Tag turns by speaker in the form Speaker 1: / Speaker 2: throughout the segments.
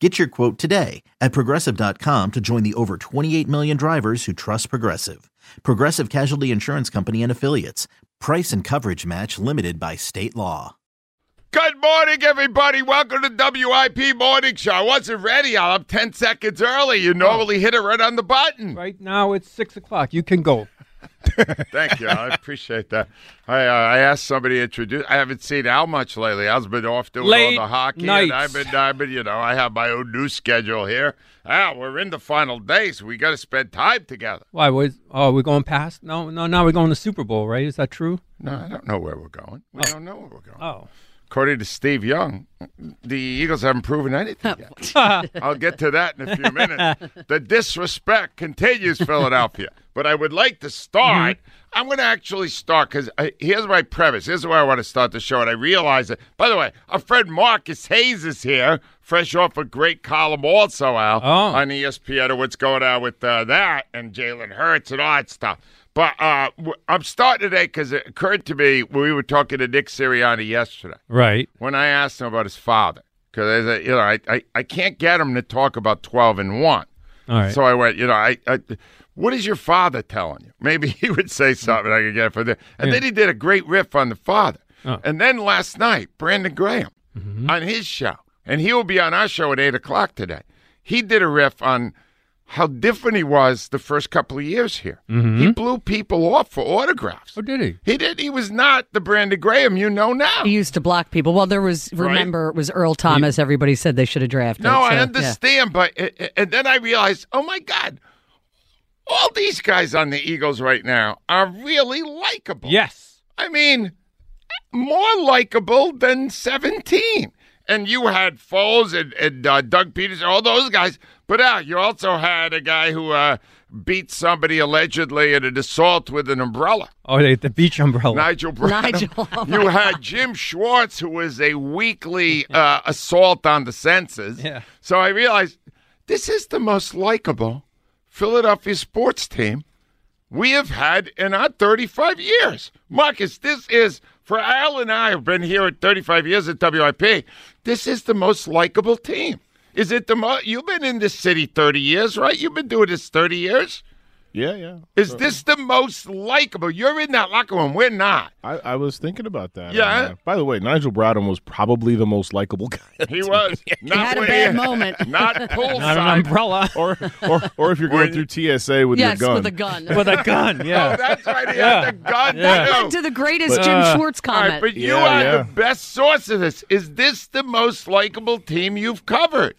Speaker 1: Get your quote today at progressive.com to join the over 28 million drivers who trust Progressive. Progressive Casualty Insurance Company and Affiliates. Price and coverage match limited by state law.
Speaker 2: Good morning, everybody. Welcome to WIP Morning Show. I wasn't ready. I'm 10 seconds early. You oh. normally hit it right on the button.
Speaker 3: Right now it's six o'clock. You can go.
Speaker 2: Thank you. I appreciate that. I uh, I asked somebody to introduce. I haven't seen Al much lately. Al's been off doing
Speaker 3: Late
Speaker 2: all the hockey,
Speaker 3: nights.
Speaker 2: and I've been, I've been, you know, I have my own new schedule here. Al, we're in the final days. We got to spend time together.
Speaker 3: Why was? Oh, we're going past? No, no. Now we're going to the Super Bowl, right? Is that true?
Speaker 2: No, I don't know where we're going. We don't know where we're going.
Speaker 3: Oh,
Speaker 2: According to Steve Young, the Eagles haven't proven anything yet. I'll get to that in a few minutes. The disrespect continues, Philadelphia. But I would like to start. I'm going to actually start because here's my premise. Here's where I want to start the show. And I realize that, by the way, our friend Marcus Hayes is here, fresh off a great column also, Al,
Speaker 3: Oh.
Speaker 2: on ESPN what's going on with uh, that and Jalen Hurts and all that stuff. But uh, I'm starting today because it occurred to me when we were talking to Nick Sirianni yesterday
Speaker 3: right.
Speaker 2: when I asked him about his father, because you know I, I I can't get him to talk about twelve and one.
Speaker 3: All right.
Speaker 2: So I went, you know, I, I what is your father telling you? Maybe he would say something I could get for there. And then he did a great riff on the father.
Speaker 3: Oh.
Speaker 2: And then last night, Brandon Graham on his show, and he will be on our show at eight o'clock today. He did a riff on how different he was the first couple of years here. He blew people off for autographs.
Speaker 3: oh, did he?
Speaker 2: He did. He was not the Brandon Graham you know now.
Speaker 4: He used to block people. Well, there was remember it was Earl Thomas. Everybody said they should have drafted.
Speaker 2: No, I
Speaker 4: so, yeah.
Speaker 2: understand, but and then I realized, oh my God, all these guys on the Eagles right now are really likable.
Speaker 3: Yes.
Speaker 2: I mean, more likable than 17. And you had Foles and, and uh, Doug Pederson, all those guys. But uh, you also had a guy who uh, beat somebody allegedly in an assault with an umbrella.
Speaker 3: Oh, the, the beach umbrella.
Speaker 2: Nigel Bradham.
Speaker 4: Nigel, oh my
Speaker 2: you had Jim Schwartz, who was a weekly uh, assault on the senses.
Speaker 3: Yeah.
Speaker 2: So I realized this is the most likable Philadelphia sports team we have had in our 35 years. Marcus, this is, for Al and I have been here at 35 years at WIP, this is the most likable team. Is it the most? You've been in this city 30 years, right? You've been doing this 30 years.
Speaker 5: Yeah, yeah.
Speaker 2: Is this the most likable? You're in that locker room. We're not.
Speaker 5: I, I was thinking about that.
Speaker 2: Yeah.
Speaker 5: And, uh, by the way, Nigel Bradham was probably the most likable guy.
Speaker 2: He was. Not
Speaker 4: had a bad moment.
Speaker 2: Not poolside.
Speaker 3: Not an umbrella.
Speaker 5: or, or or if you're
Speaker 2: When-
Speaker 5: going through TSA with
Speaker 4: yes,
Speaker 5: your gun.
Speaker 4: with a gun.
Speaker 3: With a gun.
Speaker 2: Oh,
Speaker 3: Yeah.
Speaker 2: that's right. He
Speaker 3: Yeah.
Speaker 2: had the gun.
Speaker 3: Yeah.
Speaker 2: too.
Speaker 4: Led to the greatest
Speaker 5: But-
Speaker 4: Jim
Speaker 3: Uh,
Speaker 4: Schwartz
Speaker 2: All right,
Speaker 4: comment.
Speaker 2: but you
Speaker 5: Yeah,
Speaker 2: are
Speaker 5: yeah.
Speaker 2: the best source of this. Is this the most likable team you've covered?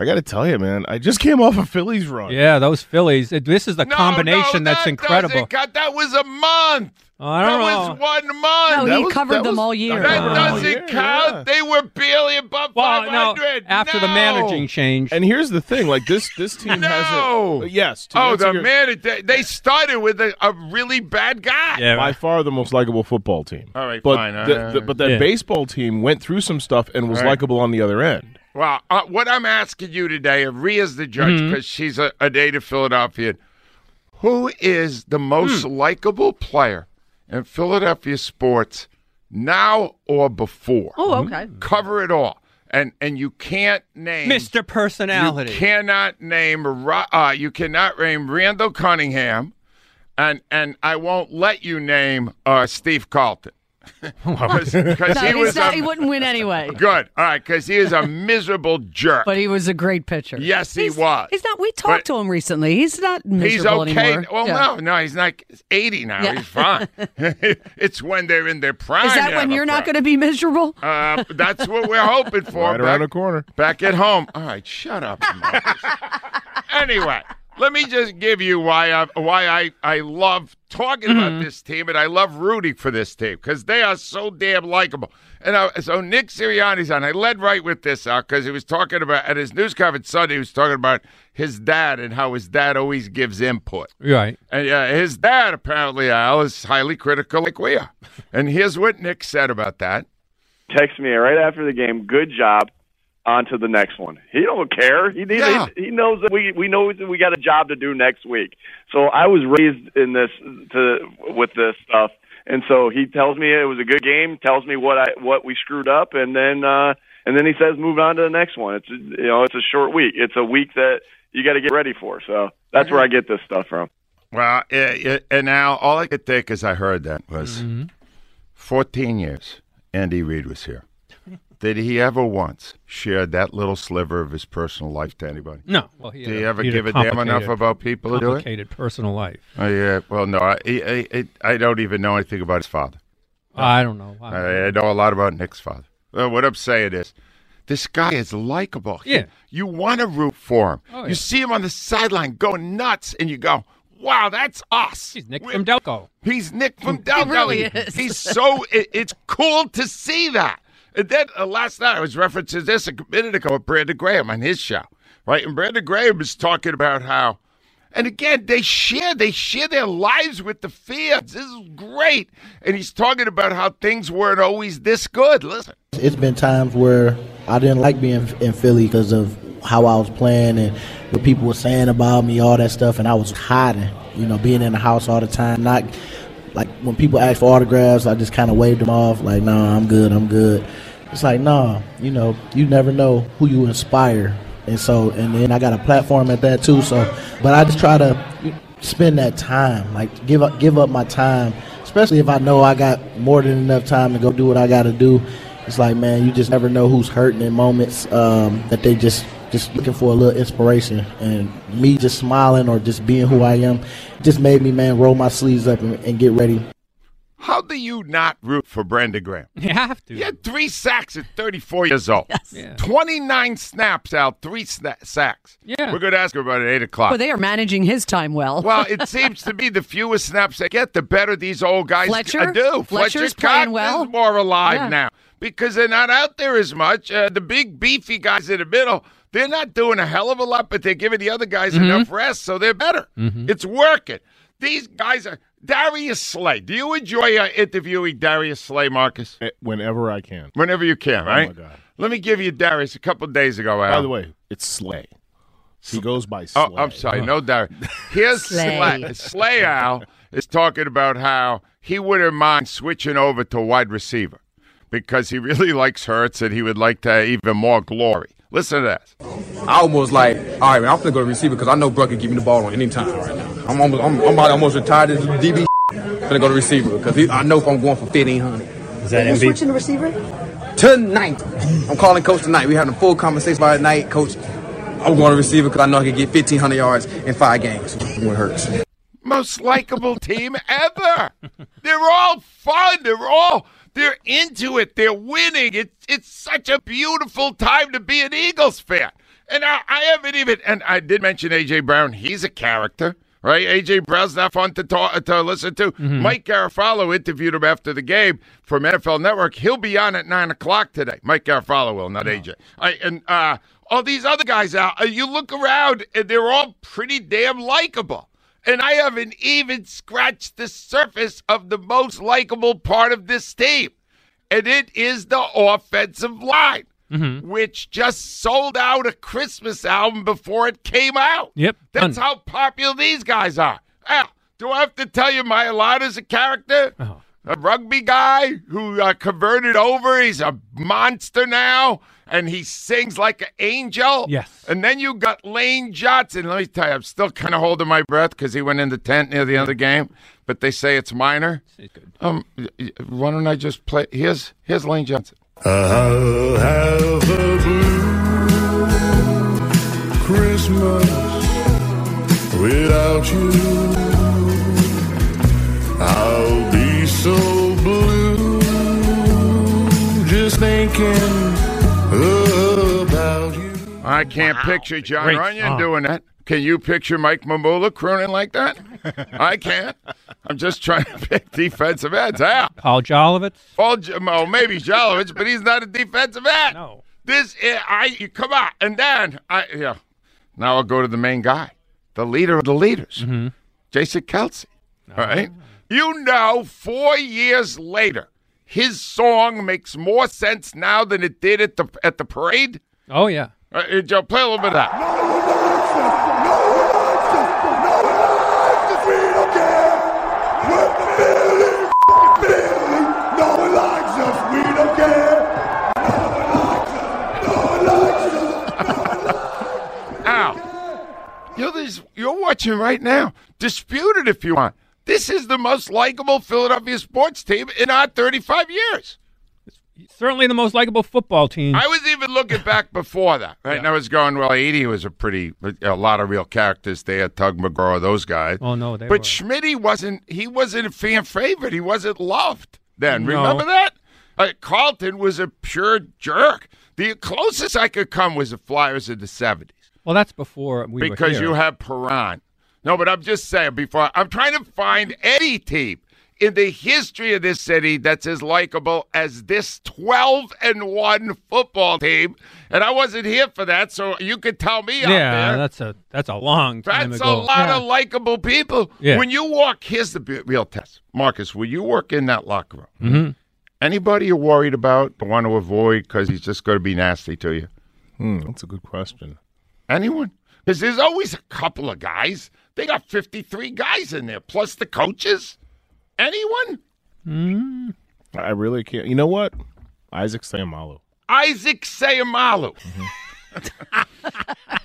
Speaker 5: I got to tell you, man, I just came off a Phillies run.
Speaker 3: Yeah, those Phillies. This is the
Speaker 2: No,
Speaker 3: combination
Speaker 2: no,
Speaker 3: that's
Speaker 2: that
Speaker 3: incredible.
Speaker 2: doesn't. That was a month.
Speaker 3: Oh, I don't
Speaker 2: that
Speaker 3: know.
Speaker 2: was one month.
Speaker 4: no,
Speaker 5: that
Speaker 4: he
Speaker 5: was-
Speaker 4: covered them
Speaker 5: was-
Speaker 4: all year.
Speaker 2: that
Speaker 5: Oh,
Speaker 2: doesn't
Speaker 5: yeah,
Speaker 2: count.
Speaker 5: yeah.
Speaker 2: They were barely above
Speaker 3: well, no,
Speaker 2: 500.
Speaker 3: after the managing change.
Speaker 5: And here's the thing, like this this team
Speaker 2: No.
Speaker 5: hasn't. Yes. to
Speaker 2: Oh, the
Speaker 5: your-
Speaker 2: man! They, they started with a, a really bad guy.
Speaker 3: yeah.
Speaker 5: By far the most likable football team.
Speaker 2: All right,
Speaker 5: but
Speaker 2: fine,
Speaker 5: the-
Speaker 2: uh,
Speaker 5: the- but that
Speaker 3: Yeah.
Speaker 5: baseball team went through some stuff and was
Speaker 2: All right.
Speaker 5: likable on the other end.
Speaker 2: Well, uh, what I'm asking you today, Rhea's the judge
Speaker 3: Mm-hmm.
Speaker 2: because she's a, a native Philadelphian. Who is the most
Speaker 3: Hmm.
Speaker 2: likable player in Philadelphia sports now or before.
Speaker 4: Oh, okay.
Speaker 2: Cover it all. And and you can't name
Speaker 3: Mr. Personality.
Speaker 2: You cannot name uh, you cannot name Randall Cunningham, and and I won't let you name uh, Steve Carlton because
Speaker 4: No,
Speaker 2: he was
Speaker 4: not,
Speaker 2: a,
Speaker 4: he wouldn't win anyway.
Speaker 2: good. All right, because he is a miserable jerk.
Speaker 4: But he was a great pitcher.
Speaker 2: Yes, he was.
Speaker 4: He's not. We talked
Speaker 2: But-
Speaker 4: to him recently. He's not
Speaker 2: He's
Speaker 4: miserable
Speaker 2: okay.
Speaker 4: anymore.
Speaker 2: Well,
Speaker 4: Yeah.
Speaker 2: no, no, he's not 80 now.
Speaker 4: Yeah.
Speaker 2: He's fine. it's when they're in their prime.
Speaker 4: Is that when you're not going to be miserable?
Speaker 2: Uh, that's what we're hoping for.
Speaker 5: Right around the corner.
Speaker 2: Back at home. All right, shut up. Anyway, let me just give you why I why I I love talking
Speaker 4: Mm-hmm.
Speaker 2: about this team and I love rooting for this team because they are so damn likable. And I, so Nick Sirianni's on. I led right with this out because he was talking about at his news conference Sunday. He was talking about his dad and how his dad always gives input.
Speaker 3: Right.
Speaker 2: And uh, his dad, apparently, Al, is highly critical like we are. And here's what Nick said about that.
Speaker 6: Text me right after the game. Good job. On to the next one. He don't care. He he,
Speaker 2: Yeah.
Speaker 6: he knows that we we know that we got a job to do next week. So I was raised in this to with this stuff, and so he tells me it was a good game. Tells me what I what we screwed up, and then uh, and then he says move on to the next one. It's you know it's a short week. It's a week that you got to get ready for. So that's where I get this stuff from.
Speaker 2: Well, uh, uh, and now all I could think as I heard that was 14 years Andy Reid was here. Did he ever once share that little sliver of his personal life to anybody?
Speaker 3: No. Well, he
Speaker 2: Did
Speaker 3: had
Speaker 2: he
Speaker 3: a-
Speaker 2: ever
Speaker 3: he
Speaker 2: give a damn enough
Speaker 3: complicated-
Speaker 2: about people to do it?
Speaker 3: Complicated personal life.
Speaker 2: Oh, yeah. Well, no, I, I, I, I don't even know anything about his father.
Speaker 3: I don't know. I don't know.
Speaker 2: I, I know a lot about Nick's father. Well, what I'm saying is, this guy is likable.
Speaker 3: Yeah.
Speaker 2: You want to root for him.
Speaker 3: Oh,
Speaker 2: You
Speaker 3: yeah.
Speaker 2: see him on the sideline going nuts, and you go, wow, that's us.
Speaker 3: He's Nick
Speaker 2: We-
Speaker 3: from Delco.
Speaker 2: He's Nick from Delco.
Speaker 4: really is.
Speaker 2: He's so, it, it's cool to see that. And then uh, last night I was referencing this a minute ago with Brandon Graham on his show, right? And Brandon Graham was talking about how, and again, they share, they share their lives with the fans. This is great. And he's talking about how things weren't always this good. Listen.
Speaker 7: It's been times where I didn't like being in Philly because of how I was playing and what people were saying about me, all that stuff, and I was hiding. You know, being in the house all the time. Not like when people ask for autographs, I just kind of waved them off. Like, nah, I'm good, I'm good. It's like, nah, you know, you never know who you inspire, and so, and then I got a platform at that too. So, but I just try to spend that time, like give up, give up my time, especially if I know I got more than enough time to go do what I got to do. It's like, man, you just never know who's hurting in moments um, that they just just looking for a little inspiration. And me just smiling or just being who I am just made me, man, roll my sleeves up and, and get ready.
Speaker 2: How do you not root for Brandon Graham?
Speaker 3: You have to.
Speaker 2: He had three sacks at 34 years old.
Speaker 3: Yeah.
Speaker 2: 29 snaps out, three sna- sacks.
Speaker 3: Yeah.
Speaker 2: We're going to ask her about it at 8 o'clock.
Speaker 4: Well, they are managing his time well.
Speaker 2: Well, it seems to be the fewer snaps they get, the better these old guys
Speaker 4: Fletcher?
Speaker 2: do.
Speaker 4: Fletcher's
Speaker 2: Fletcher
Speaker 4: playing well.
Speaker 2: is more alive
Speaker 4: Yeah.
Speaker 2: now because they're not out there as much. Uh, the big beefy guys in the middle, they're not doing a hell of a lot, but they're giving the other guys
Speaker 3: Mm-hmm.
Speaker 2: enough rest, so they're better. It's working. These guys are Darius Slay. Do you enjoy uh, interviewing Darius Slay, Marcus?
Speaker 5: Eh, Whenever I can.
Speaker 2: Whenever you can, right?
Speaker 5: Oh, my God.
Speaker 2: Let me give you Darius a couple days ago. Al.
Speaker 5: By the way, it's Slay. He goes by Slay.
Speaker 2: Oh, I'm sorry. No, Darius. Here's
Speaker 4: Slay.
Speaker 2: Slay. Slay Al is talking about how he wouldn't mind switching over to wide receiver because he really likes Hurts and he would like to have even more glory. Listen to this.
Speaker 8: I almost like, all right, man, I'm gonna go to receiver because I know Bruck can give me the ball on any time right now. I'm almost, I'm, I'm about almost retired as a DB. Gonna go to receiver because I know if I'm going for 1500
Speaker 9: Is that MVP?
Speaker 10: the receiver?
Speaker 8: tonight. I'm calling coach tonight. We having a full conversation by it tonight, coach. I'm going to receiver because I know I can get 1500 yards in five games. When it hurts.
Speaker 2: Most likable team ever. They're all fun. They're all they're into it. They're winning. It's it's such a beautiful time to be an Eagles fan. And I, I haven't even and I did mention AJ Brown. He's a character. Right, AJ Brown's not fun to talk to listen to. Mike Garafolo interviewed him after the game from NFL Network. He'll be on at nine o'clock today. Mike Garafolo will, not AJ. I, and uh, all these other guys out. Uh, you look around, and they're all pretty damn likable. And I haven't even scratched the surface of the most likable part of this team. And it is the offensive line, which just sold out a Christmas album before it came out.
Speaker 3: Yep,
Speaker 2: That's
Speaker 3: done.
Speaker 2: how popular these guys are. Do I have to tell you my is a character?
Speaker 3: Oh.
Speaker 2: a rugby guy who uh, converted over. He's a monster now, and he sings like an angel.
Speaker 3: Yes.
Speaker 2: And then you got Lane Johnson. Let me tell you, I'm still kind of holding my breath because he went in the tent near the end of the game, but they say it's minor.
Speaker 3: He's good.
Speaker 2: Um, y- y- why don't I just play? Here's here's Lane Johnson.
Speaker 9: I'll have a blue Christmas without you. I'll be so blue just thinking about you.
Speaker 2: I can't picture John
Speaker 3: Great
Speaker 2: Runyan
Speaker 3: song.
Speaker 2: doing that. Can you picture Mike Mamula crooning like that? I can't. I'm just trying to pick defensive ends. How?
Speaker 3: Paul Jolovitz.
Speaker 2: Paul, J- well, maybe Jalovich, but he's not a defensive end.
Speaker 3: No.
Speaker 2: This, is, I you- come on, and then I yeah. Now I'll go to the main guy, the leader of the leaders, mm-hmm. Jason Kelce. All right, you know, four years later, his song makes more sense now than it did at the at the parade.
Speaker 3: Oh yeah.
Speaker 2: Uh, Joe, play a little bit of that.
Speaker 9: No nonsense. No nonsense. No nonsense. We don't care. We're the Philly, Philly. No one likes us. We don't care. No one likes us. No one likes us. No one likes us.
Speaker 2: Ow. You're, this, you're watching right now. Dispute it if you want. This is the most likable Philadelphia sports team in our 35 years.
Speaker 3: Certainly the most likable football team.
Speaker 2: I was even looking back before that, right? And I was going, well, 80 was a pretty, a lot of real characters there. Tug McGraw, those guys.
Speaker 3: oh no, they
Speaker 2: But
Speaker 3: were.
Speaker 2: Schmitty wasn't. He wasn't a fan favorite. He wasn't loved. Then
Speaker 3: No.
Speaker 2: remember that. Uh, Carlton was a pure jerk. The closest I could come was the Flyers of the seventies
Speaker 3: well, that's before we were
Speaker 2: because you have Parent. No, but I'm just saying. Before I'm trying to find any team in the history of this city that's as likable as this 12 and one football team, and I wasn't here for that, so you could tell me
Speaker 3: yeah,
Speaker 2: there.
Speaker 3: that's a that's a long time
Speaker 2: That's a lot
Speaker 3: Yeah.
Speaker 2: of likable people.
Speaker 3: Yeah.
Speaker 2: When you walk, here's the real test, Marcus. will you work in that locker room,
Speaker 3: Mm-hmm.
Speaker 2: anybody you're worried about, want to avoid because he's just going to be nasty to you?
Speaker 5: Hmm, that's a good question.
Speaker 2: Anyone? Because there's always a couple of guys. They got 53 guys in there, plus the coaches. Anyone?
Speaker 5: I really can't. You know what? Isaac Seumalo.
Speaker 2: Isaac Seumalo.
Speaker 3: Mm-hmm.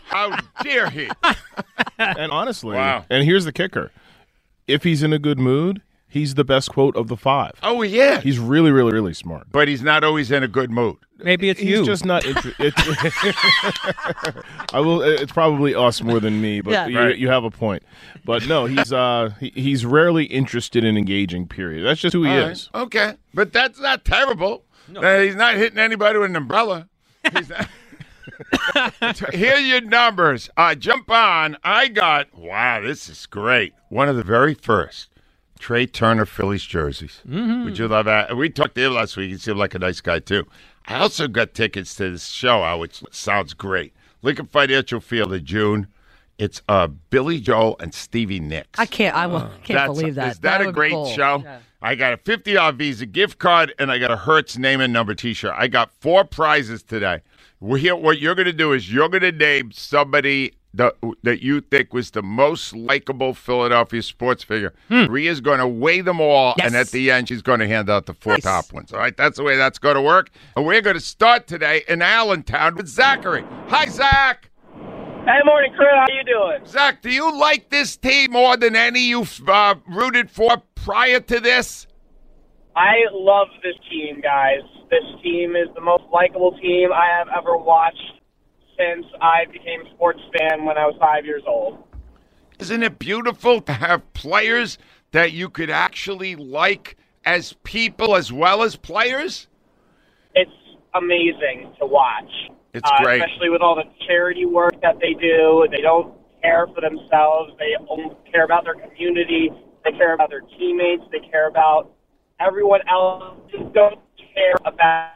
Speaker 2: How dare he?
Speaker 5: And honestly,
Speaker 2: Wow.
Speaker 5: and here's the kicker: if he's in a good mood, he's the best quote of the five.
Speaker 2: Oh, yeah.
Speaker 5: He's really, really, really smart.
Speaker 2: but he's not always in a good mood.
Speaker 3: Maybe it's
Speaker 5: He's
Speaker 3: you.
Speaker 5: just not. Inter- it's, I will. It's probably us more than me, but
Speaker 4: Yeah.
Speaker 5: you,
Speaker 2: Right.
Speaker 5: you have a point. But no, he's uh he, he's rarely interested in engaging. Period. That's just who he
Speaker 2: All right.
Speaker 5: is.
Speaker 2: Okay, but that's not terrible. Uh, he's not hitting anybody with an umbrella. He's not. Here are your numbers. Uh, jump on. I got. Wow, this is great. One of the very first Trea Turner Phillies jerseys. Would you love that? We talked to him last week. He seemed like a nice guy too. I also got tickets to this show, uh, which sounds great. Lincoln Financial Field in June. It's uh, Billy Joel and Stevie Nicks.
Speaker 4: I can't. I won't- can't
Speaker 2: That's-
Speaker 4: believe that.
Speaker 2: Is that, a great
Speaker 4: cool.
Speaker 2: show?
Speaker 4: Yeah.
Speaker 2: I got a fifty dollar Visa gift card and I got a Hurts name and number T-shirt. I got four prizes today. We're here. What you're going to do is you're going to name somebody that that you think was the most likable Philadelphia sports figure. Rhea's going to weigh them all, and at the end, she's going to hand out the four top ones. All right, that's the way that's going to work. And we're going to start today in Allentown with Zachary. Hi, Zach.
Speaker 10: Hey, morning, crew. How you doing?
Speaker 2: Zach, do you like this team more than any you've uh, rooted for prior to this?
Speaker 10: I love this team, guys. This team is the most likable team I have ever watched since I became a sports fan when I was five years old.
Speaker 2: Isn't it beautiful to have players that you could actually like as people as well as players?
Speaker 10: It's amazing to watch.
Speaker 2: It's
Speaker 10: uh,
Speaker 2: great.
Speaker 10: especially with all the charity work that they do. They don't care for themselves. They only care about their community. They care about their teammates. They care about everyone else. They don't care about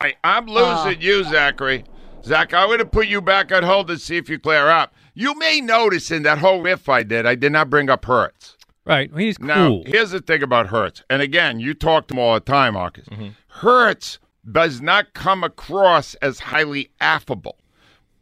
Speaker 2: I, I'm losing you, ah. Zachary. Zach, I'm going to put you back on hold to see if you clear up. You may notice in that whole riff I did, I did not bring up Hurts.
Speaker 3: right. He's cool.
Speaker 2: Now, here's the thing about Hurts. And again, you talk to him all the time, Marcus. Mm-hmm. Hurts does not come across as highly affable.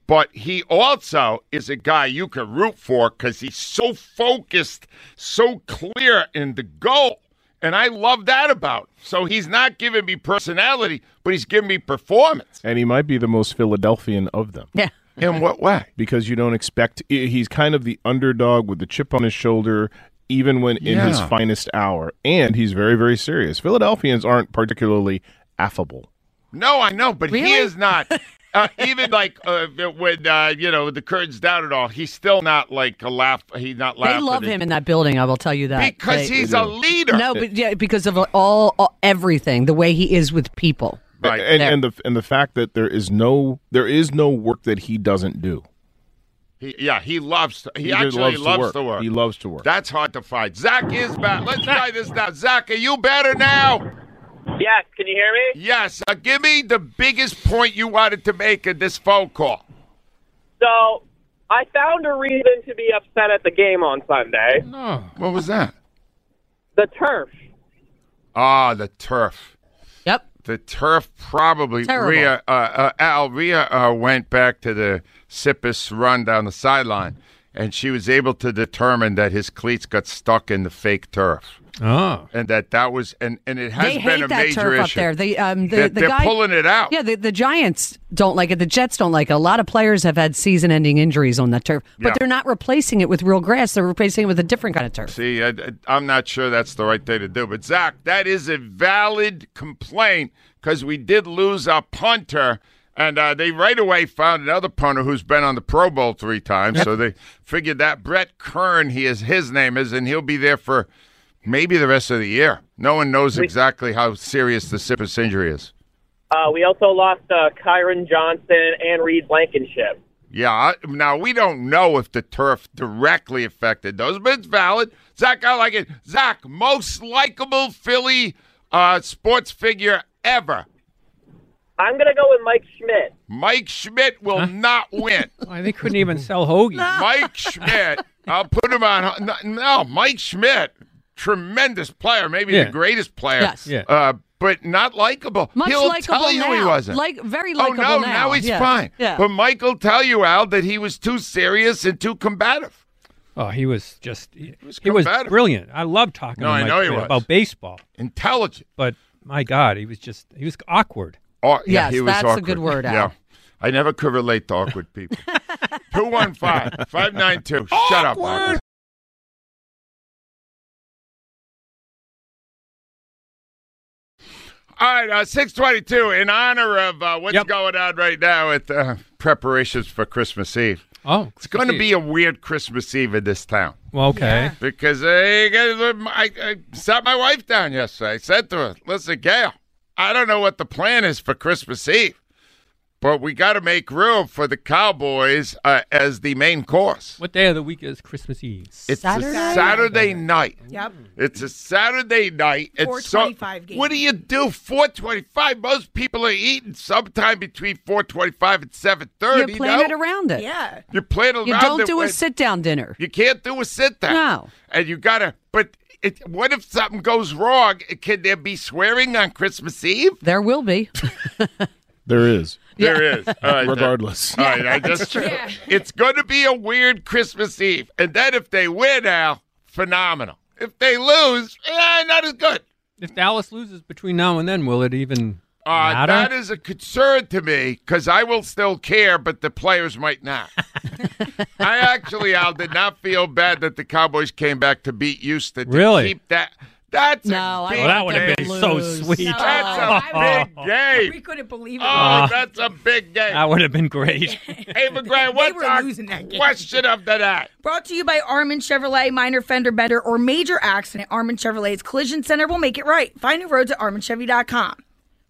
Speaker 2: But he also is a guy you can root for because he's so focused, so clear in the goal. And I love that about him. So he's not giving me personality, but he's giving me performance.
Speaker 5: And he might be the most Philadelphian of them.
Speaker 4: Yeah.
Speaker 2: In what way?
Speaker 5: Because you don't expect he's kind of the underdog with the chip on his shoulder even when in his finest hour and he's very very serious. Philadelphians aren't particularly affable.
Speaker 2: No, I know, but he is not. Uh, even like uh, when uh, you know the curtains down and all, he's still not like a laugh. He's not laughing.
Speaker 4: They love him in that building. I will tell you that
Speaker 2: because
Speaker 4: They-
Speaker 2: he's a leader.
Speaker 4: no, but yeah, because of all, all everything, the way he is with people.
Speaker 2: Right.
Speaker 5: And, and the and the fact that there is no there is no work that he doesn't do.
Speaker 2: He, yeah, he loves. He,
Speaker 5: just
Speaker 2: actually
Speaker 5: loves,
Speaker 2: loves
Speaker 5: to work.
Speaker 2: the work.
Speaker 5: He loves to work.
Speaker 2: That's hard to find. Zach is back. Let's try this now. Zach, are you better now?
Speaker 10: Yes, can you hear me?
Speaker 2: Yes. Uh, give me the biggest point you wanted to make in this phone call.
Speaker 10: So I found a reason to be upset at the game on Sunday.
Speaker 3: No.
Speaker 2: What was that?
Speaker 10: The turf.
Speaker 2: Ah, the turf.
Speaker 4: Yep.
Speaker 2: The turf probably.
Speaker 4: Terrible.
Speaker 2: Rhea, uh, uh, Al, Rhea uh, went back to the Siposs run down the sideline, and she was able to determine that his cleats got stuck in the fake turf.
Speaker 3: Oh.
Speaker 2: And that that was and and it has
Speaker 4: they
Speaker 2: been
Speaker 4: hate
Speaker 2: a
Speaker 4: that
Speaker 2: major
Speaker 4: turf up there. They um the,
Speaker 2: They're-
Speaker 4: the
Speaker 2: they're
Speaker 4: guy
Speaker 2: pulling it out.
Speaker 4: Yeah, the, the Giants don't like it. The Jets don't like it. A lot of players have had season-ending injuries on that turf, but
Speaker 2: Yeah.
Speaker 4: they're not replacing it with real grass. They're replacing it with a different kind of turf.
Speaker 2: See, I, am not sure that's the right thing to do. But, Zach, that is a valid complaint because we did lose our punter. And uh, they right away found another punter who's been on the Pro Bowl three times. So they figured that Brett Kern, he is his name is, and he'll be there for maybe the rest of the year. No one knows exactly how serious the Siposs injury is.
Speaker 10: Uh, we also lost uh, Kyron Johnson and Reed Blankenship.
Speaker 2: Yeah. I, now we don't know if the turf directly affected those, but it's valid. Zach, I like it. Zach, most likable Philly uh, sports figure ever.
Speaker 10: I'm going to go with Mike Schmidt.
Speaker 2: Mike Schmidt will not win.
Speaker 3: Why, they couldn't even sell hoagies.
Speaker 2: Mike Schmidt. I'll put him on. No, no, Mike Schmidt, tremendous player, maybe
Speaker 3: Yeah.
Speaker 2: the greatest player.
Speaker 4: Yes.
Speaker 3: Yeah.
Speaker 2: Uh, but not likable.
Speaker 4: Much
Speaker 2: He'll
Speaker 4: likable
Speaker 2: tell you
Speaker 4: now.
Speaker 2: he wasn't.
Speaker 4: Like very likable.
Speaker 2: oh no,
Speaker 4: now.
Speaker 2: he's
Speaker 4: Yeah.
Speaker 2: fine.
Speaker 4: Yeah.
Speaker 2: But Michael tell you, Al, that he was too serious and too combative.
Speaker 3: Oh, he was just he,
Speaker 2: was
Speaker 3: he was brilliant. I love talking
Speaker 2: No,
Speaker 3: to
Speaker 2: I know he was.
Speaker 3: about baseball,
Speaker 2: Intelligent.
Speaker 3: but my God, he was just he was awkward.
Speaker 2: Oh, yeah,
Speaker 4: Yes,
Speaker 2: he was
Speaker 4: that's a good word, Al.
Speaker 2: Yeah. I never could relate to awkward people. 215 592. Shut up, awkward. All right, uh, 622, in honor of uh, what's
Speaker 3: Yep.
Speaker 2: going on right now at uh, preparations for Christmas Eve.
Speaker 3: Oh,
Speaker 2: It's going to be a weird Christmas Eve in this town.
Speaker 3: well, okay.
Speaker 2: Because I, I, I sat my wife down yesterday. I said to her, listen, Gail, I don't know what the plan is for Christmas Eve, but we got to make room for the Cowboys uh, as the main course.
Speaker 3: What day of the week is Christmas Eve?
Speaker 2: It's
Speaker 4: Saturday?
Speaker 2: a Saturday night.
Speaker 11: Yep.
Speaker 2: It's a Saturday night. It's so-
Speaker 11: 4:25 game.
Speaker 2: What do you do? Four twenty-five. Most people are eating sometime between four twenty-five and seven
Speaker 4: You
Speaker 2: thirty.
Speaker 4: plan
Speaker 2: no?
Speaker 4: it around it.
Speaker 11: Yeah.
Speaker 2: You plan it around
Speaker 4: You don't
Speaker 2: it
Speaker 4: do a sit-down dinner.
Speaker 2: You can't do a sit down.
Speaker 4: No.
Speaker 2: And you gotta. But it, what if something goes wrong? Can there be swearing on Christmas Eve?
Speaker 4: There will be.
Speaker 5: There is.
Speaker 2: There is. All right,
Speaker 5: Regardless.
Speaker 2: All right, I just. It's going to be a weird Christmas Eve, and then if they win, Al, phenomenal. If they lose, eh, not as good.
Speaker 3: If Dallas loses between now and then, will it even
Speaker 2: Uh,
Speaker 3: matter?
Speaker 2: that is a concern to me because I will still care, but the players might not. I actually, Al, did not feel bad that the Cowboys came back to beat Houston. To
Speaker 3: Really?
Speaker 2: Keep that. That's
Speaker 4: No,
Speaker 2: a
Speaker 4: I
Speaker 2: big
Speaker 3: well, that would have
Speaker 2: game.
Speaker 3: been so sweet.
Speaker 11: No.
Speaker 2: That's a
Speaker 11: I
Speaker 2: big game.
Speaker 11: We couldn't believe it.
Speaker 2: Oh, uh, that's a big game.
Speaker 3: That would have been great.
Speaker 2: Hey, McGrath, what's
Speaker 11: were
Speaker 2: our
Speaker 11: losing that
Speaker 2: question of the night?
Speaker 11: Brought to you by Armin Chevrolet. Minor fender bender or major accident. Armin Chevrolet's Collision Center will make it right. Find new roads at arminchevy.com.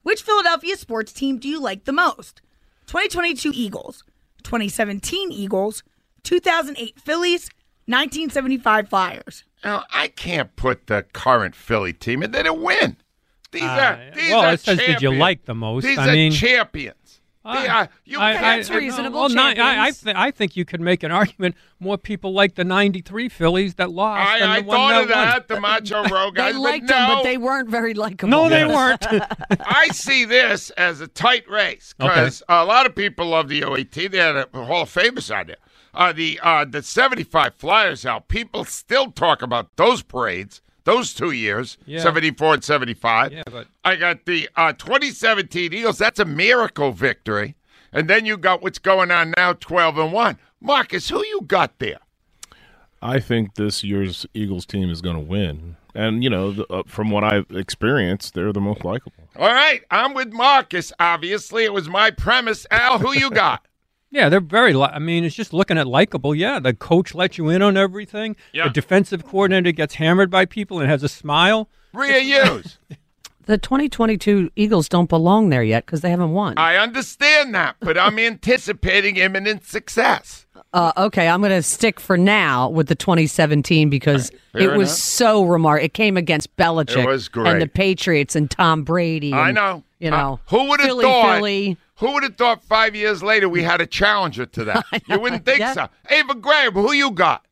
Speaker 11: Which Philadelphia sports team do you like the most? 2022 Eagles, 2017 Eagles, 2008 Phillies, 1975 Flyers.
Speaker 2: Now, I can't put the current Philly team in. They didn't win. These
Speaker 3: Uh,
Speaker 2: are these
Speaker 3: well,
Speaker 2: are
Speaker 3: it says did you like the most?
Speaker 2: These
Speaker 3: I
Speaker 2: are
Speaker 3: mean-
Speaker 2: champions. They are, you
Speaker 3: I,
Speaker 2: can't-
Speaker 4: That's reasonable,
Speaker 3: Well, ni- I, I, th- I think you could make an argument. More people like the '93 Phillies that lost than
Speaker 2: I, I
Speaker 3: one
Speaker 2: thought of
Speaker 3: that
Speaker 2: that, the Macho Row
Speaker 4: They
Speaker 2: guys,
Speaker 4: liked
Speaker 2: but no,
Speaker 4: them, but they weren't very likable.
Speaker 3: won. No, they weren't.
Speaker 2: I see this as a tight race because a lot of people love the 018. They had a Hall of Famers on there. Uh, the uh, the 75 Flyers out. People still talk about those parades. those two years,
Speaker 3: Yeah.
Speaker 2: 74 and 75.
Speaker 3: Yeah, but
Speaker 2: I got the uh, 2017 Eagles. That's a miracle victory. And then you got what's going on now, 12 and 1. Marcus, who you got there?
Speaker 5: I think this year's Eagles team is going to win. And, you know, the, uh, from what I've experienced, they're the most likable.
Speaker 2: All right, I'm with Marcus. Obviously, it was my premise. Al, who you got?
Speaker 3: yeah, they're very. Li- I mean, it's just looking at likable. Yeah, the coach lets you in on everything.
Speaker 2: Yeah.
Speaker 3: The defensive coordinator gets hammered by people and has a smile.
Speaker 2: Rhea Hughes.
Speaker 4: The 2022 Eagles don't belong there yet because they haven't won.
Speaker 2: I understand that, but I'm anticipating imminent success.
Speaker 4: Uh, okay, I'm going to stick for now with the 2017 because
Speaker 2: Fair
Speaker 4: it was
Speaker 2: enough.
Speaker 4: so remarkable. It came against Belichick
Speaker 2: It was great.
Speaker 4: and the Patriots and Tom Brady.
Speaker 2: I know.
Speaker 4: You
Speaker 2: Uh,
Speaker 4: know,
Speaker 2: who would have
Speaker 4: Philly,
Speaker 2: thought?
Speaker 4: Philly.
Speaker 2: Who would have thought five years later we had a challenger to that? You wouldn't think
Speaker 4: Yeah.
Speaker 2: so. Ava Graham, who you got?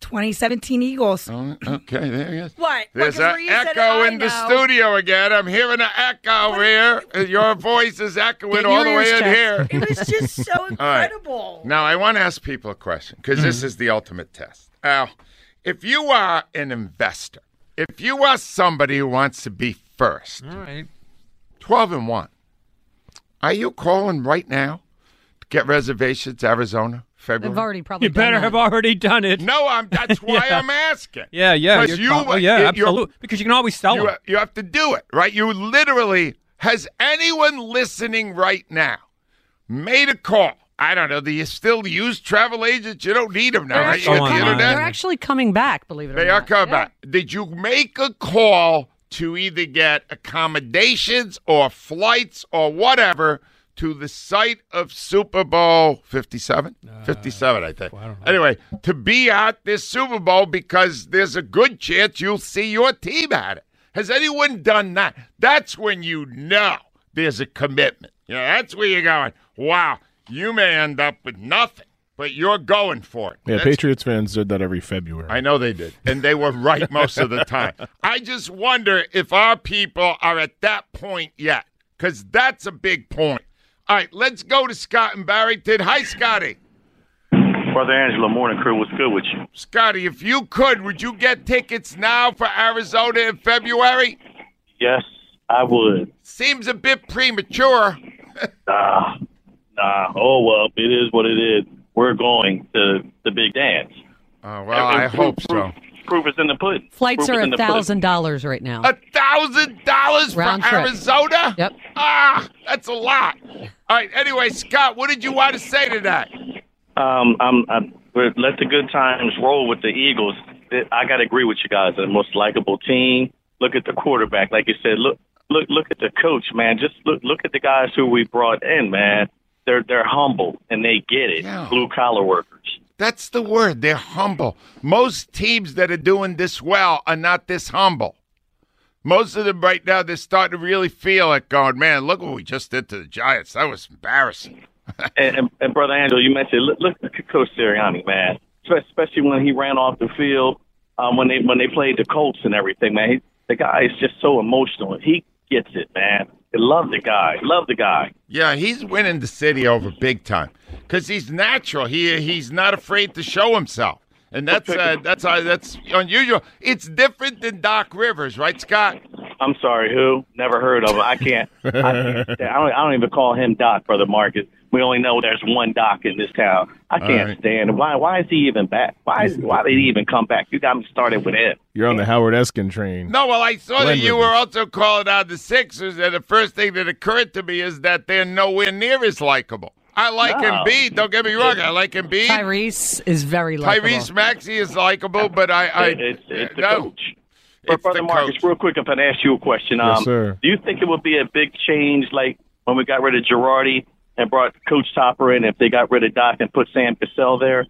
Speaker 11: 2017 Eagles.
Speaker 2: Oh, okay, there he is.
Speaker 11: What?
Speaker 2: There's
Speaker 11: Because
Speaker 2: an
Speaker 11: Maria said
Speaker 2: echo
Speaker 11: I
Speaker 2: in the studio again. I'm hearing an echo here. Uh, your voice is echoing all the way
Speaker 4: ears
Speaker 2: in here.
Speaker 11: It was just so
Speaker 2: All right.
Speaker 11: incredible.
Speaker 2: Now, I want to ask people a question because this mm. is the ultimate test. Al, if you are an investor, if you are somebody who wants to be first,
Speaker 3: All right.
Speaker 2: 12 and 1, are you calling right now to get reservations Arizona, February?
Speaker 4: They've already probably
Speaker 3: You better
Speaker 4: that.
Speaker 3: have already done it.
Speaker 2: no, I'm, that's why
Speaker 3: Yeah.
Speaker 2: I'm asking.
Speaker 3: Yeah, yeah.
Speaker 2: 'Cause
Speaker 3: you're
Speaker 2: you-
Speaker 3: call- oh, yeah,
Speaker 2: you're-
Speaker 3: absolutely. Because you can always sell
Speaker 2: You,
Speaker 3: them.
Speaker 2: you have to do it, right? You literally, has anyone listening right now made a call? I don't know. Do you still use travel agents? You don't need them now,
Speaker 4: They're
Speaker 2: right? You
Speaker 4: actually,
Speaker 2: got the
Speaker 3: coming-
Speaker 4: coming,
Speaker 2: internet.
Speaker 4: they're actually coming back, believe it or
Speaker 2: They
Speaker 4: not.
Speaker 2: are coming
Speaker 4: Yeah.
Speaker 2: back. Did you make a call to either get accommodations or flights or whatever to the site of Super Bowl 57? 57, I think. Anyway, to be at this Super Bowl because there's a good chance you'll see your team at it. Has anyone done that? That's when you know there's a commitment. Know, that's where you're going, wow, you may end up with nothing, but you're going for it.
Speaker 5: Yeah,
Speaker 2: That's
Speaker 5: Patriots fans did that every February.
Speaker 2: I know they did. And they were right most of the time. I just wonder if our people are at that point yet, because that's a big point. All right, let's go to Scott and Barrington. Hi, Scotty.
Speaker 12: Brother Angelo, morning crew. What's good with you?
Speaker 2: Scotty, if you could, would you get tickets now for Arizona in February?
Speaker 12: Yes, I would.
Speaker 2: Seems a bit premature.
Speaker 12: Nah, nah. Oh well, it is what it is. We're going to the big dance.
Speaker 2: Oh, well, I
Speaker 12: And
Speaker 2: hope
Speaker 12: proof,
Speaker 2: so.
Speaker 12: Proof, proof is in the pudding.
Speaker 4: Flights
Speaker 12: Proof
Speaker 4: are
Speaker 12: is in
Speaker 4: a
Speaker 12: the pudding.
Speaker 4: thousand dollars right now.
Speaker 2: A thousand dollars for
Speaker 4: trip.
Speaker 2: Arizona?
Speaker 4: Yep.
Speaker 2: Ah, that's a lot. All right. Anyway, Scott, what did you want to say to that?
Speaker 12: Um, I'm, I'm, we're- let the good times roll with the Eagles. I got to agree with you guys. They're the most likable team. Look at the quarterback, like you said. Look, look, look at the coach, man. Just look, look at the guys who we brought in, man. They're they're humble and they get it.
Speaker 2: Yeah.
Speaker 12: Blue collar workers.
Speaker 2: That's the word. They're humble. Most teams that are doing this well are not this humble. Most of them right now, they're starting to really feel it going, man, look what we just did to the Giants. That was embarrassing.
Speaker 12: and, and, and brother Angelo, you mentioned look, look at Coach Sirianni, man. Especially when he ran off the field, um, when they when they played the Colts and everything, man. He, the guy is just so emotional. He gets it, man. Love the guy. Love the guy.
Speaker 2: Yeah, he's winning the city over big time because he's natural. He he's not afraid to show himself, and that's uh, that's uh, that's unusual. It's different than Doc Rivers, right, Scott?
Speaker 12: I'm sorry, who? Never heard of him. I can't. I, can't I don't. I don't even call him Doc, brother Marcus. We only know there's one Doc in this town. I can't
Speaker 2: right.
Speaker 12: stand him. Why? Why is he even back? Why? Is, why did he even come back? You got me started with him.
Speaker 5: You're on the Howard Eskin train.
Speaker 2: No, well, I saw that you were also calling out the Sixers, and the first thing that occurred to me is that they're nowhere near as likable. I like
Speaker 12: No.
Speaker 2: Embiid. Don't get me wrong. I like Embiid.
Speaker 4: Tyrese is very likable.
Speaker 2: Tyrese Maxey is likable, but I, I
Speaker 12: it's it's the
Speaker 2: no.
Speaker 12: coach. But
Speaker 2: It's
Speaker 12: brother Marcus,
Speaker 2: coach.
Speaker 12: real quick, if I can ask you a question, um,
Speaker 5: Yes, sir.
Speaker 12: do you think it would be a big change, like when we got rid of Girardi and brought Coach Topper in, if they got rid of Doc and put Sam Cassell there?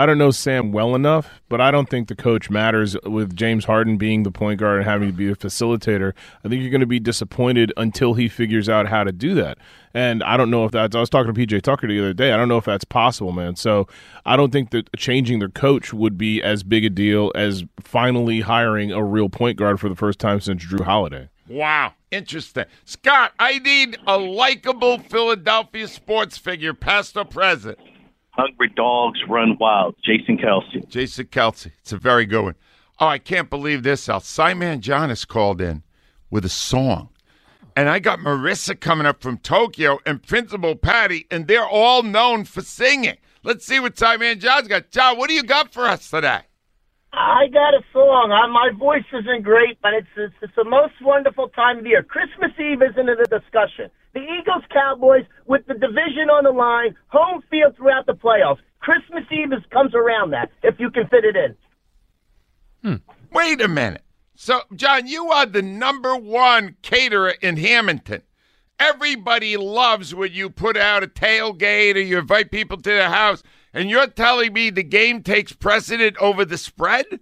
Speaker 5: I don't know Sam well enough, but I don't think the coach matters with James Harden being the point guard and having to be a facilitator. I think you're going to be disappointed until he figures out how to do that. And I don't know if that's, I was talking to PJ Tucker the other day. I don't know if that's possible, man. So I don't think that changing their coach would be as big a deal as finally hiring a real point guard for the first time since Jrue Holiday.
Speaker 2: Wow, interesting. Scott, I need a likable Philadelphia sports figure, past or present.
Speaker 12: Hungry dogs run wild. Jason Kelce.
Speaker 2: Jason Kelce. It's a very good one. Oh, I can't believe this, Al. Simon John has called in with a song. And I got Marissa coming up from Tokyo and Principal Patty, and they're all known for singing. Let's see what Simon John's got. John, what do you got for us today?
Speaker 13: I got a song. Uh, my voice isn't great, but it's, it's it's the most wonderful time of year. Christmas Eve isn't in the discussion. The Eagles Cowboys with the division on the line, home field throughout the playoffs. Christmas Eve is, comes around that if you can fit it in. Hmm.
Speaker 2: Wait a minute. So, John, you are the number one caterer in Hamilton. Everybody loves when you put out a tailgate or you invite people to the house, and you're telling me the game takes precedent over the spread?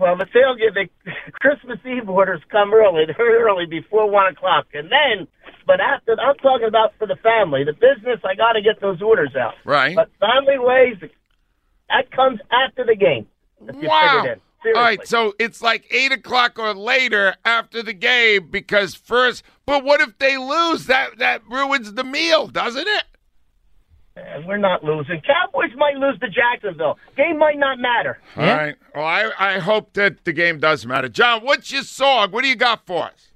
Speaker 13: Well, the tailgate, the Christmas Eve orders come early, they're early before one o'clock, and then, but after, I'm talking about for the family, the business. I got to get those orders out.
Speaker 2: Right.
Speaker 13: But family ways, that comes after the game.
Speaker 2: Wow. All right, so it's like eight o'clock or later after the game because first. But what if they lose? That that ruins the meal, doesn't it?
Speaker 13: And we're not losing. Cowboys might lose to Jacksonville. Game might not matter.
Speaker 2: All right. Well, I I hope that the game does matter. John, what's your song? What do you got for us?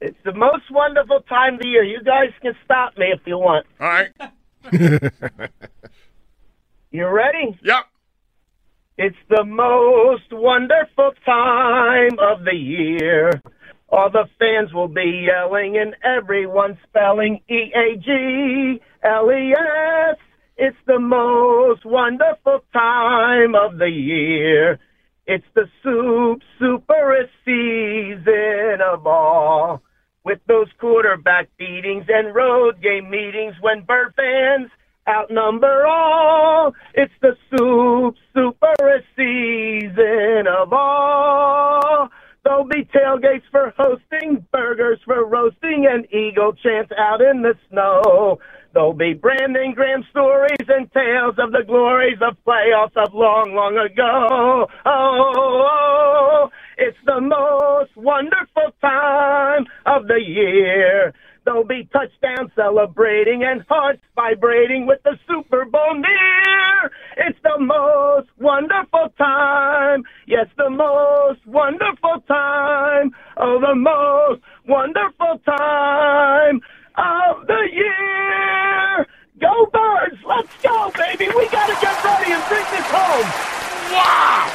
Speaker 13: It's the most wonderful time of the year. You guys can stop me if you want.
Speaker 2: All right.
Speaker 13: You ready?
Speaker 2: Yep.
Speaker 13: It's the most wonderful time of the year. All the fans will be yelling and everyone spelling E A G L E S. It's the most wonderful time of the year. It's the soup superest season of all. With those quarterback beatings and road game meetings when bird fans outnumber all. It's the soup superest season of all. There'll be tailgates for hosting, burgers for roasting, and eagle chants out in the snow. There'll be Brandon Graham stories and tales of the glories of playoffs of long, long ago. Oh, it's the most wonderful time of the year. There'll be touchdowns celebrating and hearts vibrating with the Super Bowl near. It's the most wonderful time. Yes, the most wonderful time. Oh, the most wonderful time of the year. Go birds! Let's go, baby! We gotta get ready and bring this home.
Speaker 2: Wow!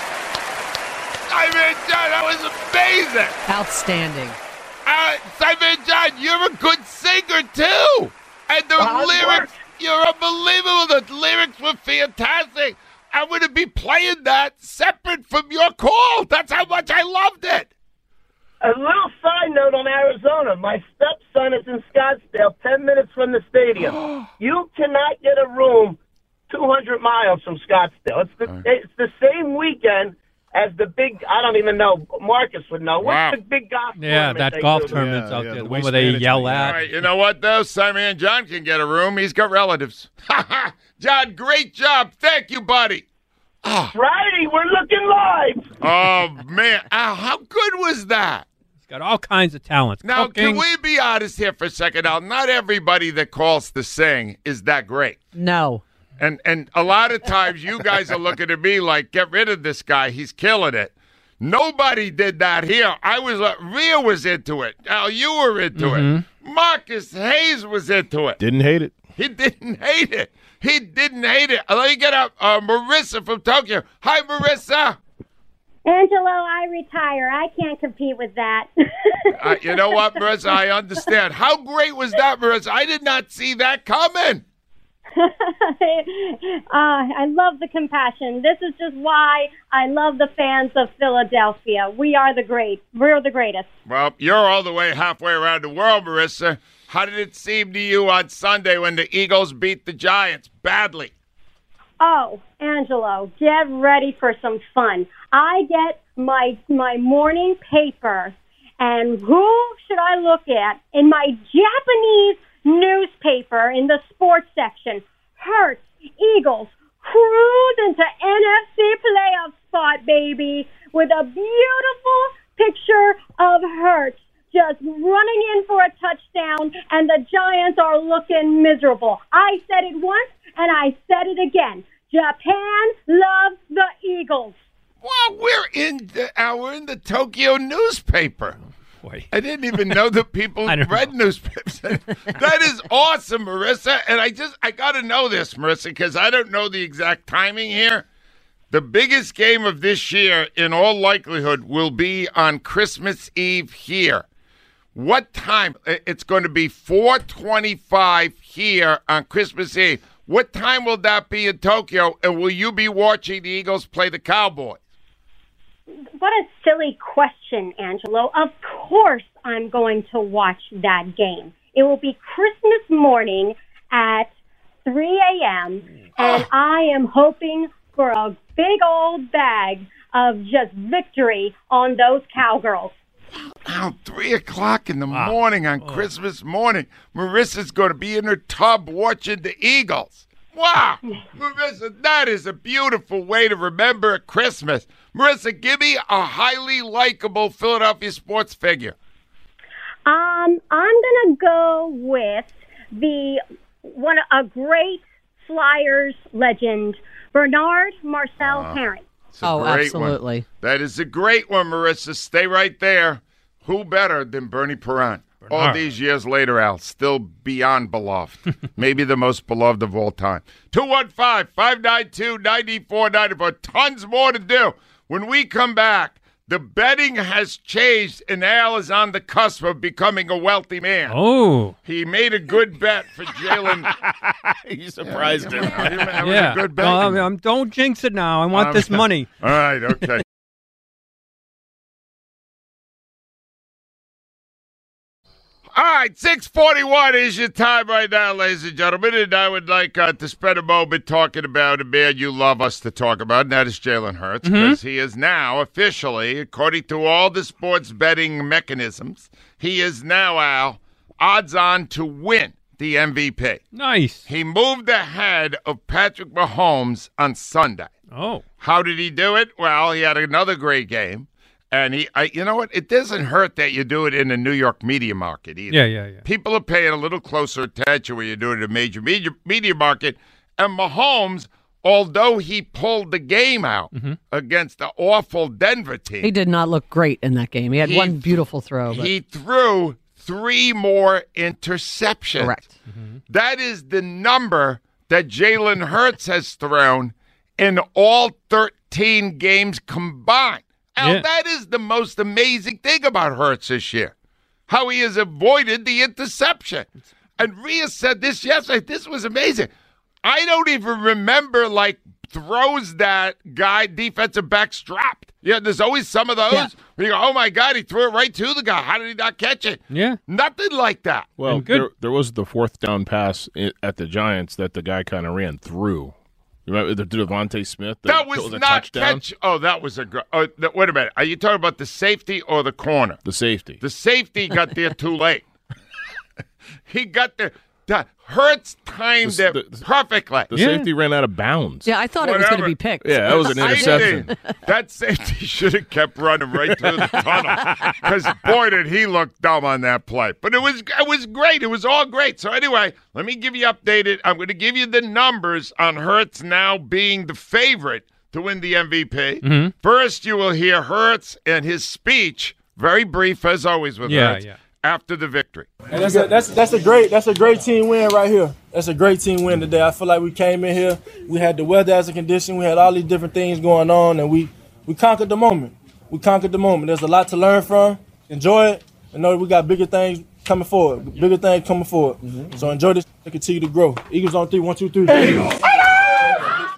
Speaker 2: I mean, John, that was amazing.
Speaker 4: Outstanding.
Speaker 2: Uh, Simon John, you're a good singer too, and the
Speaker 13: Hard
Speaker 2: lyrics. You're unbelievable. The lyrics were fantastic. I'm going to be playing that separate from your call. That's how much I loved it.
Speaker 13: A little side note on Arizona. My stepson is in Scottsdale, 10 minutes from the stadium. you cannot get a room 200 miles from Scottsdale. It's the, it's the same weekend as the big, I don't even know, Marcus would know.
Speaker 2: Wow.
Speaker 13: The big golf
Speaker 3: Yeah,
Speaker 13: tournament
Speaker 3: that
Speaker 13: they
Speaker 3: golf
Speaker 13: do?
Speaker 3: tournament's
Speaker 5: Yeah,
Speaker 3: out
Speaker 5: yeah,
Speaker 3: there.
Speaker 5: the
Speaker 3: The one where they yell at.
Speaker 2: right, you know what though? Simon John can get a room. He's got relatives. John, great job. Thank you, buddy. Ah.
Speaker 13: Friday, we're looking live.
Speaker 2: Oh man, Al, how good was that?
Speaker 3: He's got all kinds of talents.
Speaker 2: Now,
Speaker 3: Cooking.
Speaker 2: can we be honest here for a second, Al? Not everybody that calls to sing is that great.
Speaker 4: No.
Speaker 2: And and a lot of times you guys are looking at me like, get rid of this guy. He's killing it. Nobody did that here. I was uh, Rhea was into it. Al, you were into it. Marcus Hayes was into it.
Speaker 5: Didn't hate it.
Speaker 2: He didn't hate it. He didn't hate it. Let me get up. Uh, Marissa from Tokyo. Hi, Marissa.
Speaker 14: Angelo, I retire. I can't compete with that.
Speaker 2: Uh, you know what, Marissa? I understand. How great was that, Marissa? I did not see that coming.
Speaker 14: Uh, I love the compassion. This is just why I love the fans of Philadelphia. We are the great. We're the greatest.
Speaker 2: Well, you're all the way halfway around the world, Marissa. How did it seem to you on Sunday when the Eagles beat the Giants badly?
Speaker 14: Oh, Angelo, get ready for some fun. I get my my morning paper, and who should I look at in my Japanese newspaper in the sports section? Hurts, Eagles cruise into NFC playoff spot, baby, with a beautiful picture of Hurts just running in for a touchdown, and the Giants are looking miserable. I said it once, and I said it again. Japan loves the Eagles.
Speaker 2: Well, we're in the, uh, we're in the Tokyo newspaper. I didn't even know that people read newspapers. that is awesome, Marissa. And I just I got to know this, Marissa, because I don't know the exact timing here. The biggest game of this year, in all likelihood, will be on Christmas Eve here. What time? It's going to be 4:25 here on Christmas Eve. What time will that be in Tokyo? And will you be watching the Eagles play the Cowboys?
Speaker 14: What a silly question, Angelo. Of course I'm going to watch that game. It will be Christmas morning at 3 a.m., and oh. I am hoping for a big old bag of just victory on those cowgirls.
Speaker 2: Now, three o'clock in the ah. morning on oh. Christmas morning, Marissa's going to be in her tub watching the Eagles. Wow, Marissa, that is a beautiful way to remember Christmas. Marissa, give me a highly likable Philadelphia sports figure.
Speaker 14: Um, I'm gonna go with the one a great Flyers legend, Bernard Marcel Herring.
Speaker 2: It's a great one. That is a great one, Marissa. Stay right there. Who better than Bernie Parent? All these years later, Al, still beyond beloved. Maybe the most beloved of all time. 215 592 9494. Tons more to do. When we come back, the betting has changed, and Al is on the cusp of becoming a wealthy man.
Speaker 3: Oh.
Speaker 2: He made a good bet for Jalen.
Speaker 5: you surprised him.
Speaker 2: That was
Speaker 3: yeah.
Speaker 2: a good bet.
Speaker 3: No, I mean, don't jinx it now. I want
Speaker 2: Um,
Speaker 3: this money.
Speaker 2: All right, okay. All right, 641 is your time right now, ladies and gentlemen. And I would like uh, to spend a moment talking about a man you love us to talk about, and that is Jalen Hurts, because he is now officially, according to all the sports betting mechanisms, he is now, Al, odds on to win the MVP.
Speaker 3: Nice.
Speaker 2: He moved ahead of Patrick Mahomes on Sunday.
Speaker 3: Oh.
Speaker 2: How did he do it? Well, he had another great game. And he, I, you know what? It doesn't hurt that you do it in the New York media market either.
Speaker 3: Yeah, yeah, yeah.
Speaker 2: People are paying a little closer attention when you do it in a major media, media market. And Mahomes, although he pulled the game out
Speaker 3: Mm-hmm.
Speaker 2: against the awful Denver team,
Speaker 4: He did not look great in that game. He had
Speaker 2: He-
Speaker 4: one beautiful throw. But
Speaker 2: he threw three more interceptions.
Speaker 4: Correct.
Speaker 2: That is the number that Jalen Hurts has thrown in all 13 games combined. Al,
Speaker 3: Yeah.
Speaker 2: that is the most amazing thing about Hurts this year. How he has avoided the interception. And Rhea said this yesterday. This was amazing. I don't even remember like throws that guy defensive back strapped. Yeah, there's always some of those
Speaker 4: Yeah.
Speaker 2: where you go, oh my God, he threw it right to the guy. How did he not catch it?
Speaker 3: Yeah.
Speaker 2: Nothing like that.
Speaker 5: Well,
Speaker 3: good-
Speaker 5: there, there was the fourth down pass at the Giants that the guy kind of ran through. You remember the DeVonta Smith?
Speaker 2: That was,
Speaker 5: a
Speaker 2: not
Speaker 5: touchdown.
Speaker 2: catch. Oh, that was a. gr- Oh, th- wait a minute. Are you talking about the safety or the corner?
Speaker 5: The safety.
Speaker 2: The safety got there too late. he got there. The Hurts timed
Speaker 5: The-
Speaker 2: it
Speaker 5: the-
Speaker 2: perfectly.
Speaker 5: The
Speaker 3: Yeah.
Speaker 5: safety ran out of bounds.
Speaker 4: yeah, I thought it was going to be picked.
Speaker 5: Yeah, that was an interception.
Speaker 2: Safety. That safety should have kept running right through the tunnel. Because boy, did he look dumb on that play. But it was it was great. It was all great. So anyway, let me give you updated. I'm going to give you the numbers on Hurts now being the favorite to win the MVP.
Speaker 3: Mm-hmm.
Speaker 2: First, you will hear Hurts and his speech, very brief as always with
Speaker 3: Yeah,
Speaker 2: Hurts,
Speaker 3: yeah.
Speaker 2: After the victory.
Speaker 15: And that's a, that's that's a great that's a great team win right here. That's a great team win today. I feel like we came in here, we had the weather as a condition, we had all these different things going on, and we we conquered the moment. We conquered the moment. There's a lot to learn from. Enjoy it, and know that we got bigger things coming forward. Bigger things coming forward. So enjoy this and continue to grow. Eagles on three, one, two, three.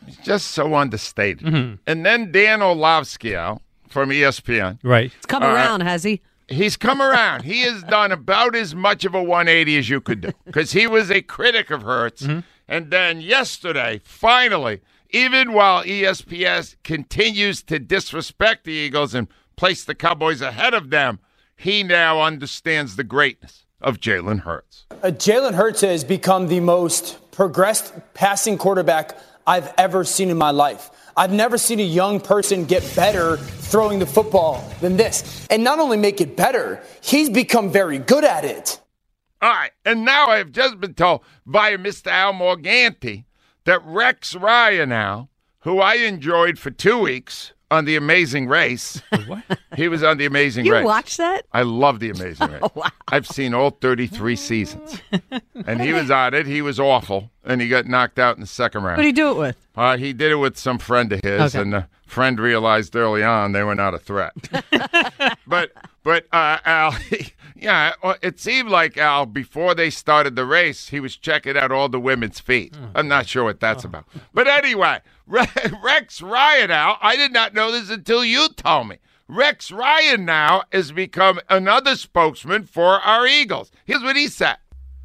Speaker 2: He's just so understated.
Speaker 3: Mm-hmm.
Speaker 2: And then Dan Orlovsky Al, from ESPN.
Speaker 3: Right.
Speaker 4: It's come
Speaker 2: All right.
Speaker 4: around, has he?
Speaker 2: He's come around. he has done about as much of a 180 as you could do because he was a critic of Hurts. And then yesterday, finally, even while ESPN continues to disrespect the Eagles and place the Cowboys ahead of them, he now understands the greatness of Jalen Hurts.
Speaker 16: Uh, Jalen Hurts has become the most progressed passing quarterback I've ever seen in my life. I've never seen a young person get better throwing the football than this. And not only make it better, he's become very good at it.
Speaker 2: All right, and now I have just been told by Mr. Al Morganti that Rex Ryan now, who I enjoyed for two weeks on The Amazing Race.
Speaker 3: what?
Speaker 2: He was on The Amazing
Speaker 4: You
Speaker 2: Race.
Speaker 4: You watched that?
Speaker 2: I love The Amazing Race. Oh, wow. I've seen all 33 seasons. And he was on it. He was awful. And he got knocked out in the second round.
Speaker 4: What did he do it with?
Speaker 2: Uh, he did it with some friend of his,
Speaker 4: Okay.
Speaker 2: and the friend realized early on they were not a threat. but but uh, Al, yeah, uh, it seemed like Al before they started the race, he was checking out all the women's feet. I'm not sure what that's about. But anyway, Re- Rex Ryan, now, I did not know this until you told me. Rex Ryan now has become another spokesman for our Eagles. Here's what he said.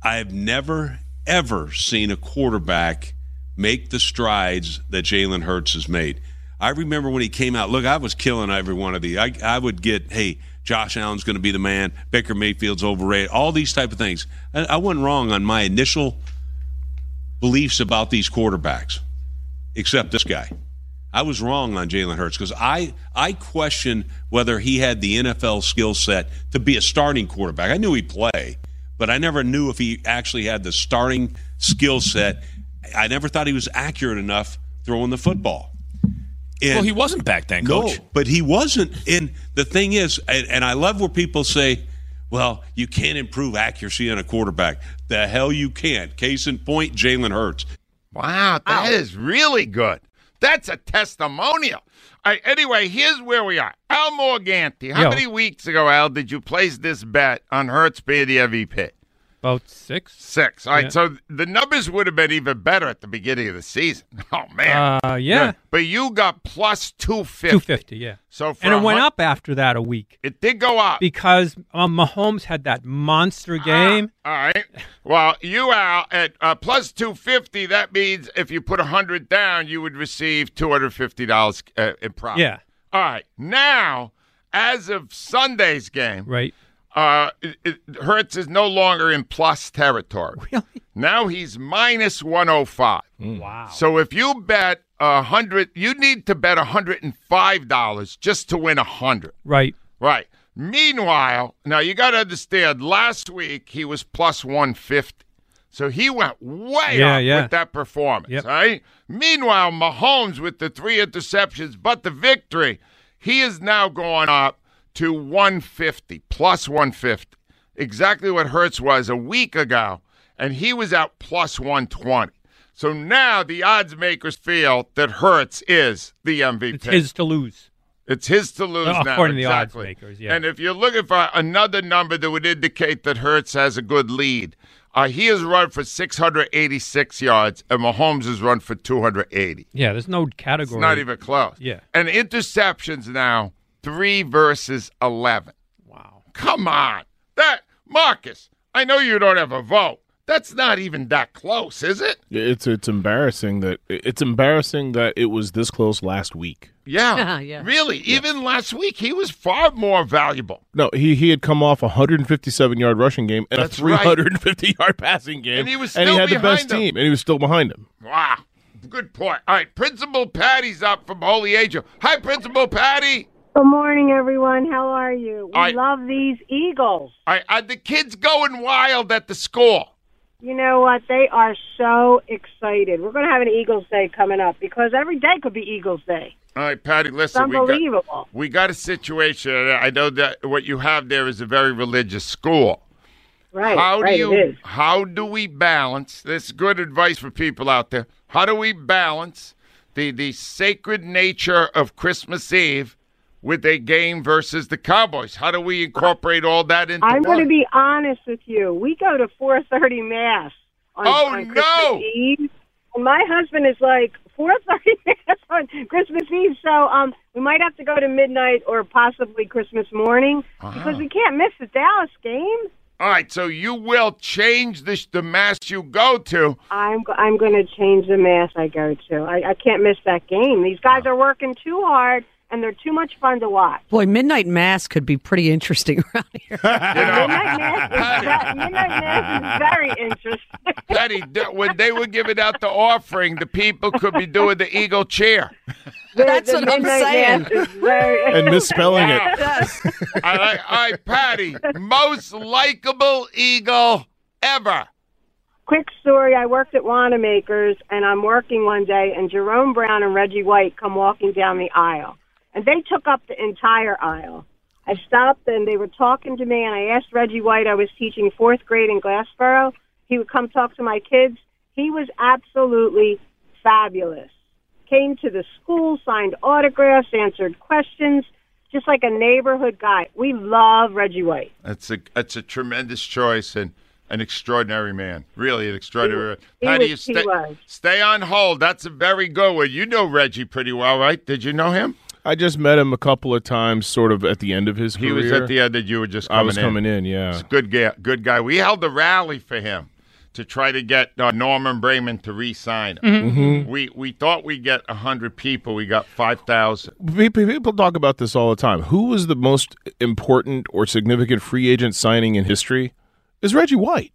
Speaker 17: I've never, ever seen a quarterback make the strides that Jalen Hurts has made. I remember when he came out, look, I was killing every one of these. I, I would get, hey, Josh Allen's going to be the man, Baker Mayfield's overrated, all these type of things. I, I wasn't wrong on my initial beliefs about these quarterbacks, except this guy. I was wrong on Jalen Hurts because I I question whether he had the NFL skill set to be a starting quarterback. I knew he'd play, but I never knew if he actually had the starting skill set. I never thought he was accurate enough throwing the football. And-
Speaker 18: well, he wasn't back then, coach.
Speaker 17: no, but he wasn't. And the thing is, and, and I love where people say, well, you can't improve accuracy on a quarterback. The hell you can't. Case in point, Jalen Hurts.
Speaker 2: Wow, that is really good. That's a testimonial. All right, anyway, here's where we are. Al Morganti. How
Speaker 3: Yo.
Speaker 2: many weeks ago, Al, did you place this bet on Hurts being the MVP?
Speaker 3: About six.
Speaker 2: Six. All right,
Speaker 3: Yeah.
Speaker 2: so the numbers would have been even better at the beginning of the season. Oh man.
Speaker 3: Uh, yeah.
Speaker 2: But you got plus two fifty.
Speaker 3: Two fifty, yeah.
Speaker 2: So for
Speaker 3: and it went
Speaker 2: hun-
Speaker 3: up after that a week.
Speaker 2: It did go up
Speaker 3: because um, Mahomes had that monster game.
Speaker 2: All right. Well, you Al at uh, plus two fifty. That means if you put a hundred down, you would receive two hundred fifty dollars uh, in profit.
Speaker 3: Yeah.
Speaker 2: All right. Now, as of Sunday's game,
Speaker 3: right?
Speaker 2: Uh, it, it, Hurts is no longer in plus territory. Really? Now he's minus one hundred five.
Speaker 3: Wow.
Speaker 2: So if you bet a hundred, you need to bet hundred and five dollars just to win a hundred.
Speaker 3: Right.
Speaker 2: Right. Meanwhile, now you got to understand. Last week he was plus one fifty, so he went way
Speaker 3: Yeah,
Speaker 2: up
Speaker 3: yeah.
Speaker 2: with that performance. Right. Meanwhile, Mahomes with the three interceptions, but the victory, he is now going up to one fifty plus one fifty. Exactly what Hurts was a week ago, and he was out plus one twenty. So now the odds makers feel that Hurts is the MVP.
Speaker 3: It's his to lose.
Speaker 2: It's his to lose
Speaker 3: Uh,
Speaker 2: now.
Speaker 3: according to the odds makers, yeah.
Speaker 2: And if you're looking for another number that would indicate that Hurts has a good lead, uh, he has run for 686 yards, and Mahomes has run for 280.
Speaker 3: Yeah, there's no
Speaker 2: It's
Speaker 3: category.
Speaker 2: not even close.
Speaker 3: Yeah.
Speaker 2: And interceptions now three versus 11.
Speaker 3: Wow.
Speaker 2: Come on, that Marcus. I know you don't have a vote. That's not even that close, is it?
Speaker 5: It's it's embarrassing that it's embarrassing that it was this close last week.
Speaker 2: Yeah.
Speaker 4: Yeah.
Speaker 2: Really? Even last week, he was far more valuable.
Speaker 5: No, he he had come off a 157 yard rushing game and
Speaker 2: That's
Speaker 5: a
Speaker 2: right.
Speaker 5: 350 yard passing game,
Speaker 2: And he was
Speaker 5: and he
Speaker 2: still
Speaker 5: had the best
Speaker 2: him.
Speaker 5: team, and he was still behind him.
Speaker 2: Wow. Good point. All right, Principal Patty's up from Holy Angel. Hi, Principal Patty.
Speaker 19: Good morning, everyone. How are you? We
Speaker 2: I-
Speaker 19: love these Eagles.
Speaker 2: Are the kids going wild at the school?
Speaker 19: You know what? They are so excited. We're going to have an Eagles Day coming up because every day could be Eagles Day.
Speaker 2: All right, Patty,
Speaker 19: It's
Speaker 2: listen. We got,
Speaker 19: unbelievable.
Speaker 2: we got a situation. I know that what you have there is a very religious school.
Speaker 19: Right,
Speaker 2: How
Speaker 19: right,
Speaker 2: do you? How do we balance? This good advice for people out there. How do we balance the the sacred nature of Christmas Eve with a game versus the Cowboys? How do we incorporate all that into
Speaker 19: I'm going to be honest with you. We go to 4:30 mass on,
Speaker 2: Oh,
Speaker 19: on
Speaker 2: no!
Speaker 19: Christmas Eve, and my husband is like 4:30 mass on Christmas Eve. So um, we might have to go to midnight or possibly Christmas morning because
Speaker 2: Ah.
Speaker 19: we can't miss the Dallas game.
Speaker 2: All right, so you will change the the mass you go to.
Speaker 19: I'm I'm going to change the mass I go to. I, I can't miss that game. These guys are working too hard, and they're too much fun to watch.
Speaker 4: Boy, midnight mass could be pretty interesting around here.
Speaker 19: Midnight mass is, midnight mass is very interesting.
Speaker 2: Patty, when they were giving out the offering, the people could be doing the eagle chair.
Speaker 19: The-
Speaker 4: That's
Speaker 19: the
Speaker 4: what I'm saying.
Speaker 19: very-
Speaker 5: And misspelling it.
Speaker 2: All right, all right, Patty, most likable eagle ever.
Speaker 19: Quick story: I worked at Wanamaker's, and I'm working one day, and Jerome Brown and Reggie White come walking down the aisle, and they took up the entire aisle. I stopped and they were talking to me, and I asked Reggie White. I was teaching fourth grade in Glassboro. He would come talk to my kids. He was absolutely fabulous. Came to the school, signed autographs, answered questions, just like a neighborhood guy. We love Reggie White.
Speaker 2: That's a that's a tremendous choice and an extraordinary man. Really an extraordinary.
Speaker 19: He
Speaker 2: Patty,
Speaker 19: was-
Speaker 2: you stay, stay on hold. That's a very good one. You know Reggie pretty well, right? Did you know him?
Speaker 5: I just met him a couple of times, sort of at the end of his career.
Speaker 2: He was at the end that you were just coming
Speaker 5: I was
Speaker 2: in.
Speaker 5: coming in, yeah.
Speaker 2: Good guy. Good guy. We held a rally for him to try to get uh, Norman Braman to re-sign him.
Speaker 5: Mhm. Mhm.
Speaker 2: We we thought we'd get hundred people. We got five thousand.
Speaker 5: Pe- pe- People talk about this all the time. Who was the most important or significant free agent signing in history? Is Reggie White.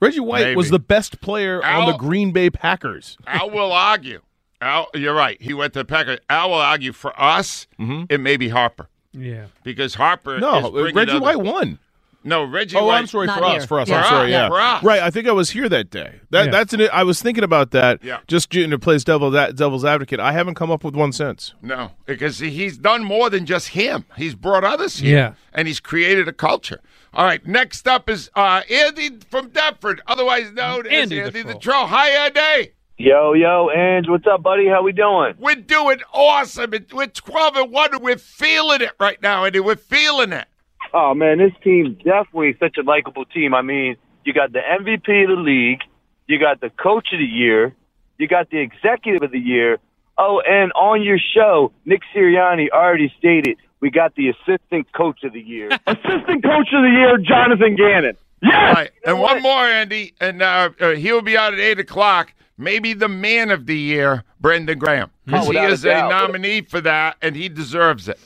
Speaker 5: Reggie White was the best player on the Green Bay Packers.
Speaker 2: I will argue. Al, you're right. He went to the Packers. Al will argue for us. It may be Harper
Speaker 3: Yeah.
Speaker 2: because Harper.
Speaker 5: Mm-hmm. No,
Speaker 2: is
Speaker 5: Reggie
Speaker 2: other-
Speaker 5: White won.
Speaker 2: No, Reggie.
Speaker 5: Oh,
Speaker 2: White.
Speaker 5: I'm sorry for us. For us, I'm sorry.
Speaker 2: us,
Speaker 5: Yeah,
Speaker 2: for us.
Speaker 5: right. I think I was here that day. That
Speaker 2: Yeah.
Speaker 5: that's an. I was thinking about that.
Speaker 2: Yeah.
Speaker 5: Just to play devil that devil's advocate. I haven't come up with one since.
Speaker 2: No, because he's done more than just him. He's brought others here.
Speaker 5: Yeah.
Speaker 2: And he's created a culture. All right, next up is uh, Andy from Deptford, otherwise known
Speaker 3: Andy
Speaker 2: as
Speaker 3: the
Speaker 2: Andy the Troll. Hi, Andy.
Speaker 18: Yo, yo, Ange, what's up, buddy? How we doing?
Speaker 2: We're doing awesome. It- We're 12 and 1, and we're feeling it right now, Andy. We're feeling it.
Speaker 18: Oh man, this team definitely such a likable team. I mean, you got the MVP of the league, you got the coach of the year, you got the executive of the year. Oh, and on your show, Nick Sirianni already stated we got the assistant coach of the year. assistant coach of the year, Jonathan Gannon.
Speaker 2: Yes. Right. And one more, Andy, and uh, uh, he'll be out at 8 o'clock. Maybe the man of the year, Brandon Graham. 'Cause
Speaker 18: Oh,
Speaker 2: he
Speaker 18: a
Speaker 2: is a,
Speaker 18: doubt.
Speaker 2: nominee for that, and he deserves it.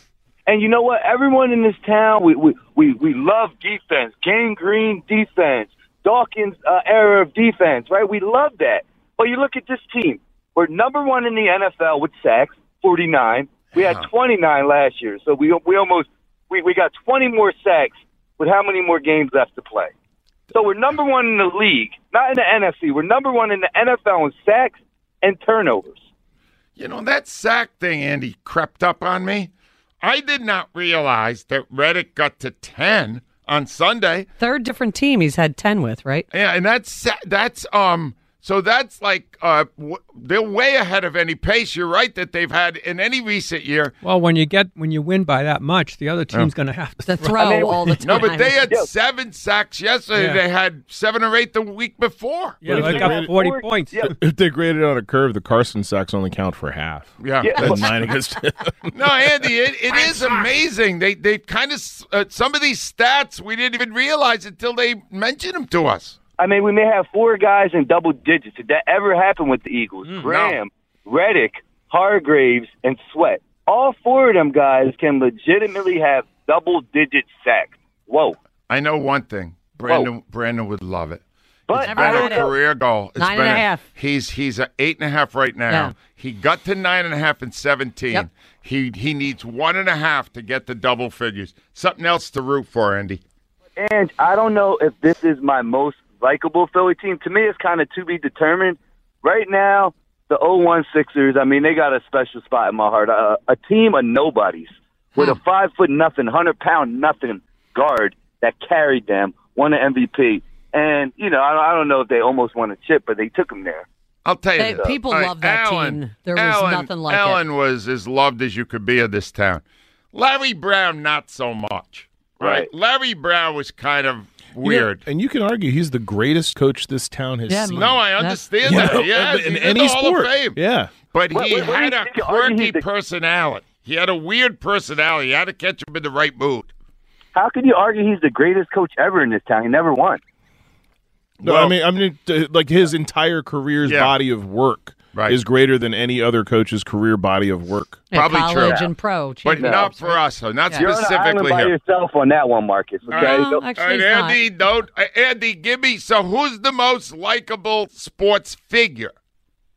Speaker 18: And you know what? Everyone in this town, we we we, we love defense. Gang Green defense. Dawkins uh, era of defense, right? We love that. But you look at this team. We're number one in the NFL with sacks, 49. We had 29 last year, so we we almost we, we got 20 more sacks with how many more games left to play? So we're number one in the league, not in the NFC. We're number one in the NFL in sacks and turnovers.
Speaker 2: You know, that sack thing, Andy, crept up on me. I did not realize that Reddick got to 10 on Sunday.
Speaker 4: Third different team he's had 10 with, right?
Speaker 2: Yeah, and that's that's um so that's like uh w- they're way ahead of any pace. You're right that they've had in any recent year.
Speaker 3: Well, when you get when you win by that much, the other team's going to have to throw, I mean, all the time.
Speaker 2: No, but they had seven sacks yesterday.
Speaker 3: Yeah.
Speaker 2: They had seven or eight the week before.
Speaker 3: Yeah, they got 40 points.
Speaker 5: If they graded on a curve, the Carson sacks only count for half.
Speaker 2: Yeah.
Speaker 5: And nine against.
Speaker 2: No, Andy, it, it is amazing. They they kind of uh, some of these stats we didn't even realize until they mentioned them to us.
Speaker 18: I mean, we may have four guys in double digits. Did that ever happen with the Eagles? Mm, Graham, Reddick, Hargraves, and Sweat. All four of them guys can legitimately have double digit sacks. Whoa.
Speaker 2: I know one thing. Brandon Brandon would love it.
Speaker 18: But
Speaker 2: it's
Speaker 18: I
Speaker 2: been a
Speaker 18: know.
Speaker 2: career goal. It's
Speaker 4: Nine
Speaker 2: been
Speaker 4: and a half.
Speaker 2: He's he's at eight and a half right now.
Speaker 4: Yeah.
Speaker 2: He got to nine and a half in seventeen.
Speaker 4: Yep.
Speaker 2: He he needs one and a half to get the double figures. Something else to root for, Andy.
Speaker 18: And I don't know if this is my most likable Philly team. To me, it's kind of to be determined. Right now, the 01 Sixers, I mean, they got a special spot in my heart. Uh, a team of nobodies with a five foot nothing, 100 pound nothing guard that carried them, won an MVP. And, you know, I, I don't know if they almost won a chip, but they took them there.
Speaker 2: I'll tell you,
Speaker 4: They-
Speaker 2: this.
Speaker 4: people
Speaker 2: All right,
Speaker 4: love that
Speaker 2: Allen,
Speaker 4: team. There was nothing like it.
Speaker 2: Allen was as loved as you could be in this town. Larry Brown, not so much. Right. Larry Brown was kind of weird.
Speaker 5: and you can argue he's the greatest coach this town has
Speaker 2: Yeah,
Speaker 5: seen.
Speaker 2: no, I understand
Speaker 5: You
Speaker 2: that. Yeah,
Speaker 5: in
Speaker 2: he's in
Speaker 5: any
Speaker 2: the Hall
Speaker 5: sport.
Speaker 2: of Fame.
Speaker 5: Yeah.
Speaker 2: But
Speaker 18: What-
Speaker 2: he
Speaker 18: what- what
Speaker 2: had
Speaker 18: you
Speaker 2: a
Speaker 18: think? You argue
Speaker 2: quirky
Speaker 18: the-
Speaker 2: personality. He had a weird personality. You had to catch him in the right mood.
Speaker 18: How can you argue he's the greatest coach ever in this town? He never won.
Speaker 5: No, I mean, I mean, like his entire career's
Speaker 2: Yeah.
Speaker 5: body of work is greater than any other coach's career body of work.
Speaker 2: Probably
Speaker 4: college
Speaker 2: true.
Speaker 4: and pro.
Speaker 2: But
Speaker 4: champions,
Speaker 2: not for us, though. Not
Speaker 18: You're on
Speaker 2: specifically
Speaker 18: by
Speaker 2: here.
Speaker 18: yourself on that one, Marcus. Okay.
Speaker 2: All right.
Speaker 4: No, actually,
Speaker 2: All right,
Speaker 4: he's not.
Speaker 2: Andy, don't uh, Andy, give me so who's the most likable sports figure?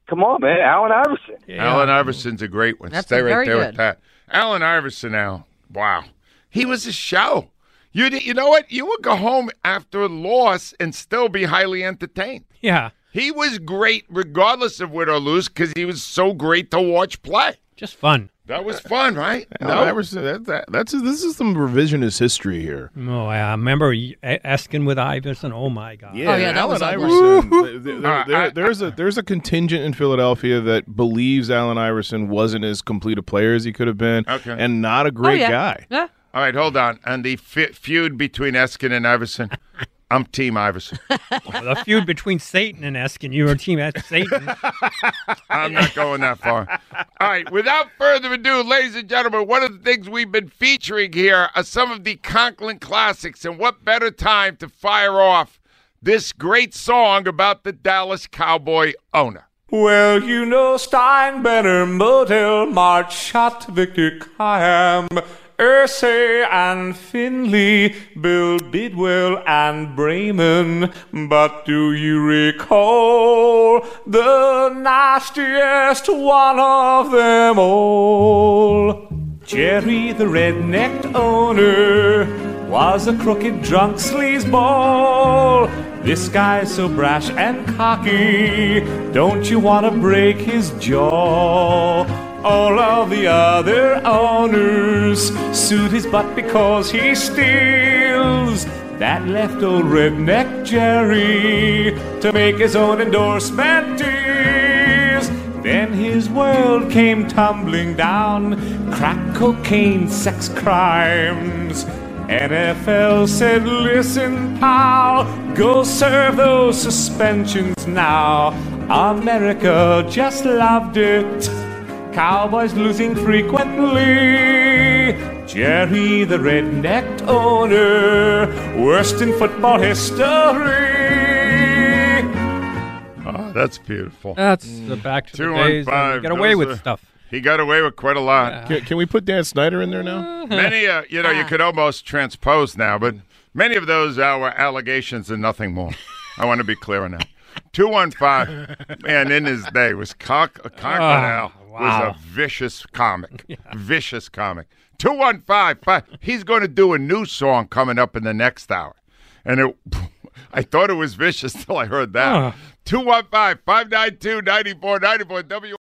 Speaker 18: Come on, man. Allen Iverson.
Speaker 2: Allen Iverson's a great one.
Speaker 4: That's
Speaker 2: Stay right there
Speaker 4: good.
Speaker 2: with that. Allen Iverson now. Wow. He was a show. You you know what? You would go home after a loss and still be highly entertained.
Speaker 3: Yeah.
Speaker 2: He was great regardless of win or lose because he was so great to watch play.
Speaker 3: Just fun.
Speaker 2: That was fun, right?
Speaker 5: Allen Iverson, uh, that, that, that's this is some revisionist history here.
Speaker 3: Oh, I remember asking Eskin with Iverson. Oh my God.
Speaker 5: Yeah, oh, Allen Iverson. th- th- there- uh, there- there's a there's a contingent in Philadelphia that believes Allen Iverson wasn't as complete a player as he could have been,
Speaker 2: Okay.
Speaker 5: and not a great oh, guy.
Speaker 2: All right, hold on. And the fe- feud between Eskin and Iverson, I'm Team Iverson.
Speaker 3: the feud between Satan and Eskin. You are team Satan.
Speaker 2: I'm not going that far. All right, without further ado, ladies and gentlemen, one of the things we've been featuring here are some of the Conklin classics, and what better time to fire off this great song about the Dallas Cowboy owner.
Speaker 20: Well, you know Steinbrenner, Modell, Marchot, Victor Kiam, Irsay and Finley, Bill Bidwell and Braman. But do you recall the nastiest one of them all? Jerry, the red-necked owner, was a crooked drunk sleazeball. This guy's so brash and cocky, don't you want to break his jaw? All of the other owners sued his butt because he steals. That left old redneck Jerry to make his own endorsement deals. Then his world came tumbling down crack cocaine, sex crimes. NFL said, Listen, pal, go serve those suspensions now. America just loved it. Cowboys losing frequently. Jerry, the red-necked owner, worst in football history.
Speaker 2: Oh, that's beautiful.
Speaker 3: That's the mm. back to the
Speaker 2: Two
Speaker 3: days.
Speaker 2: one
Speaker 3: when
Speaker 2: five.
Speaker 3: you Get away
Speaker 2: Those
Speaker 3: with
Speaker 2: are-
Speaker 3: stuff.
Speaker 2: He got away with quite a lot.
Speaker 5: Can, can we put Dan Snyder in there now? Uh-huh.
Speaker 2: Many, uh, you know, you ah. could almost transpose now, but many of those uh, were allegations and nothing more. I want to be clear on that. 215, man, in his day, was Con- Conklin Al was
Speaker 3: wow.
Speaker 2: a vicious comic. Vicious comic. 215, fi- he's going to do a new song coming up in the next hour. And it, I thought it was vicious till I heard that. 215 592 9494 W.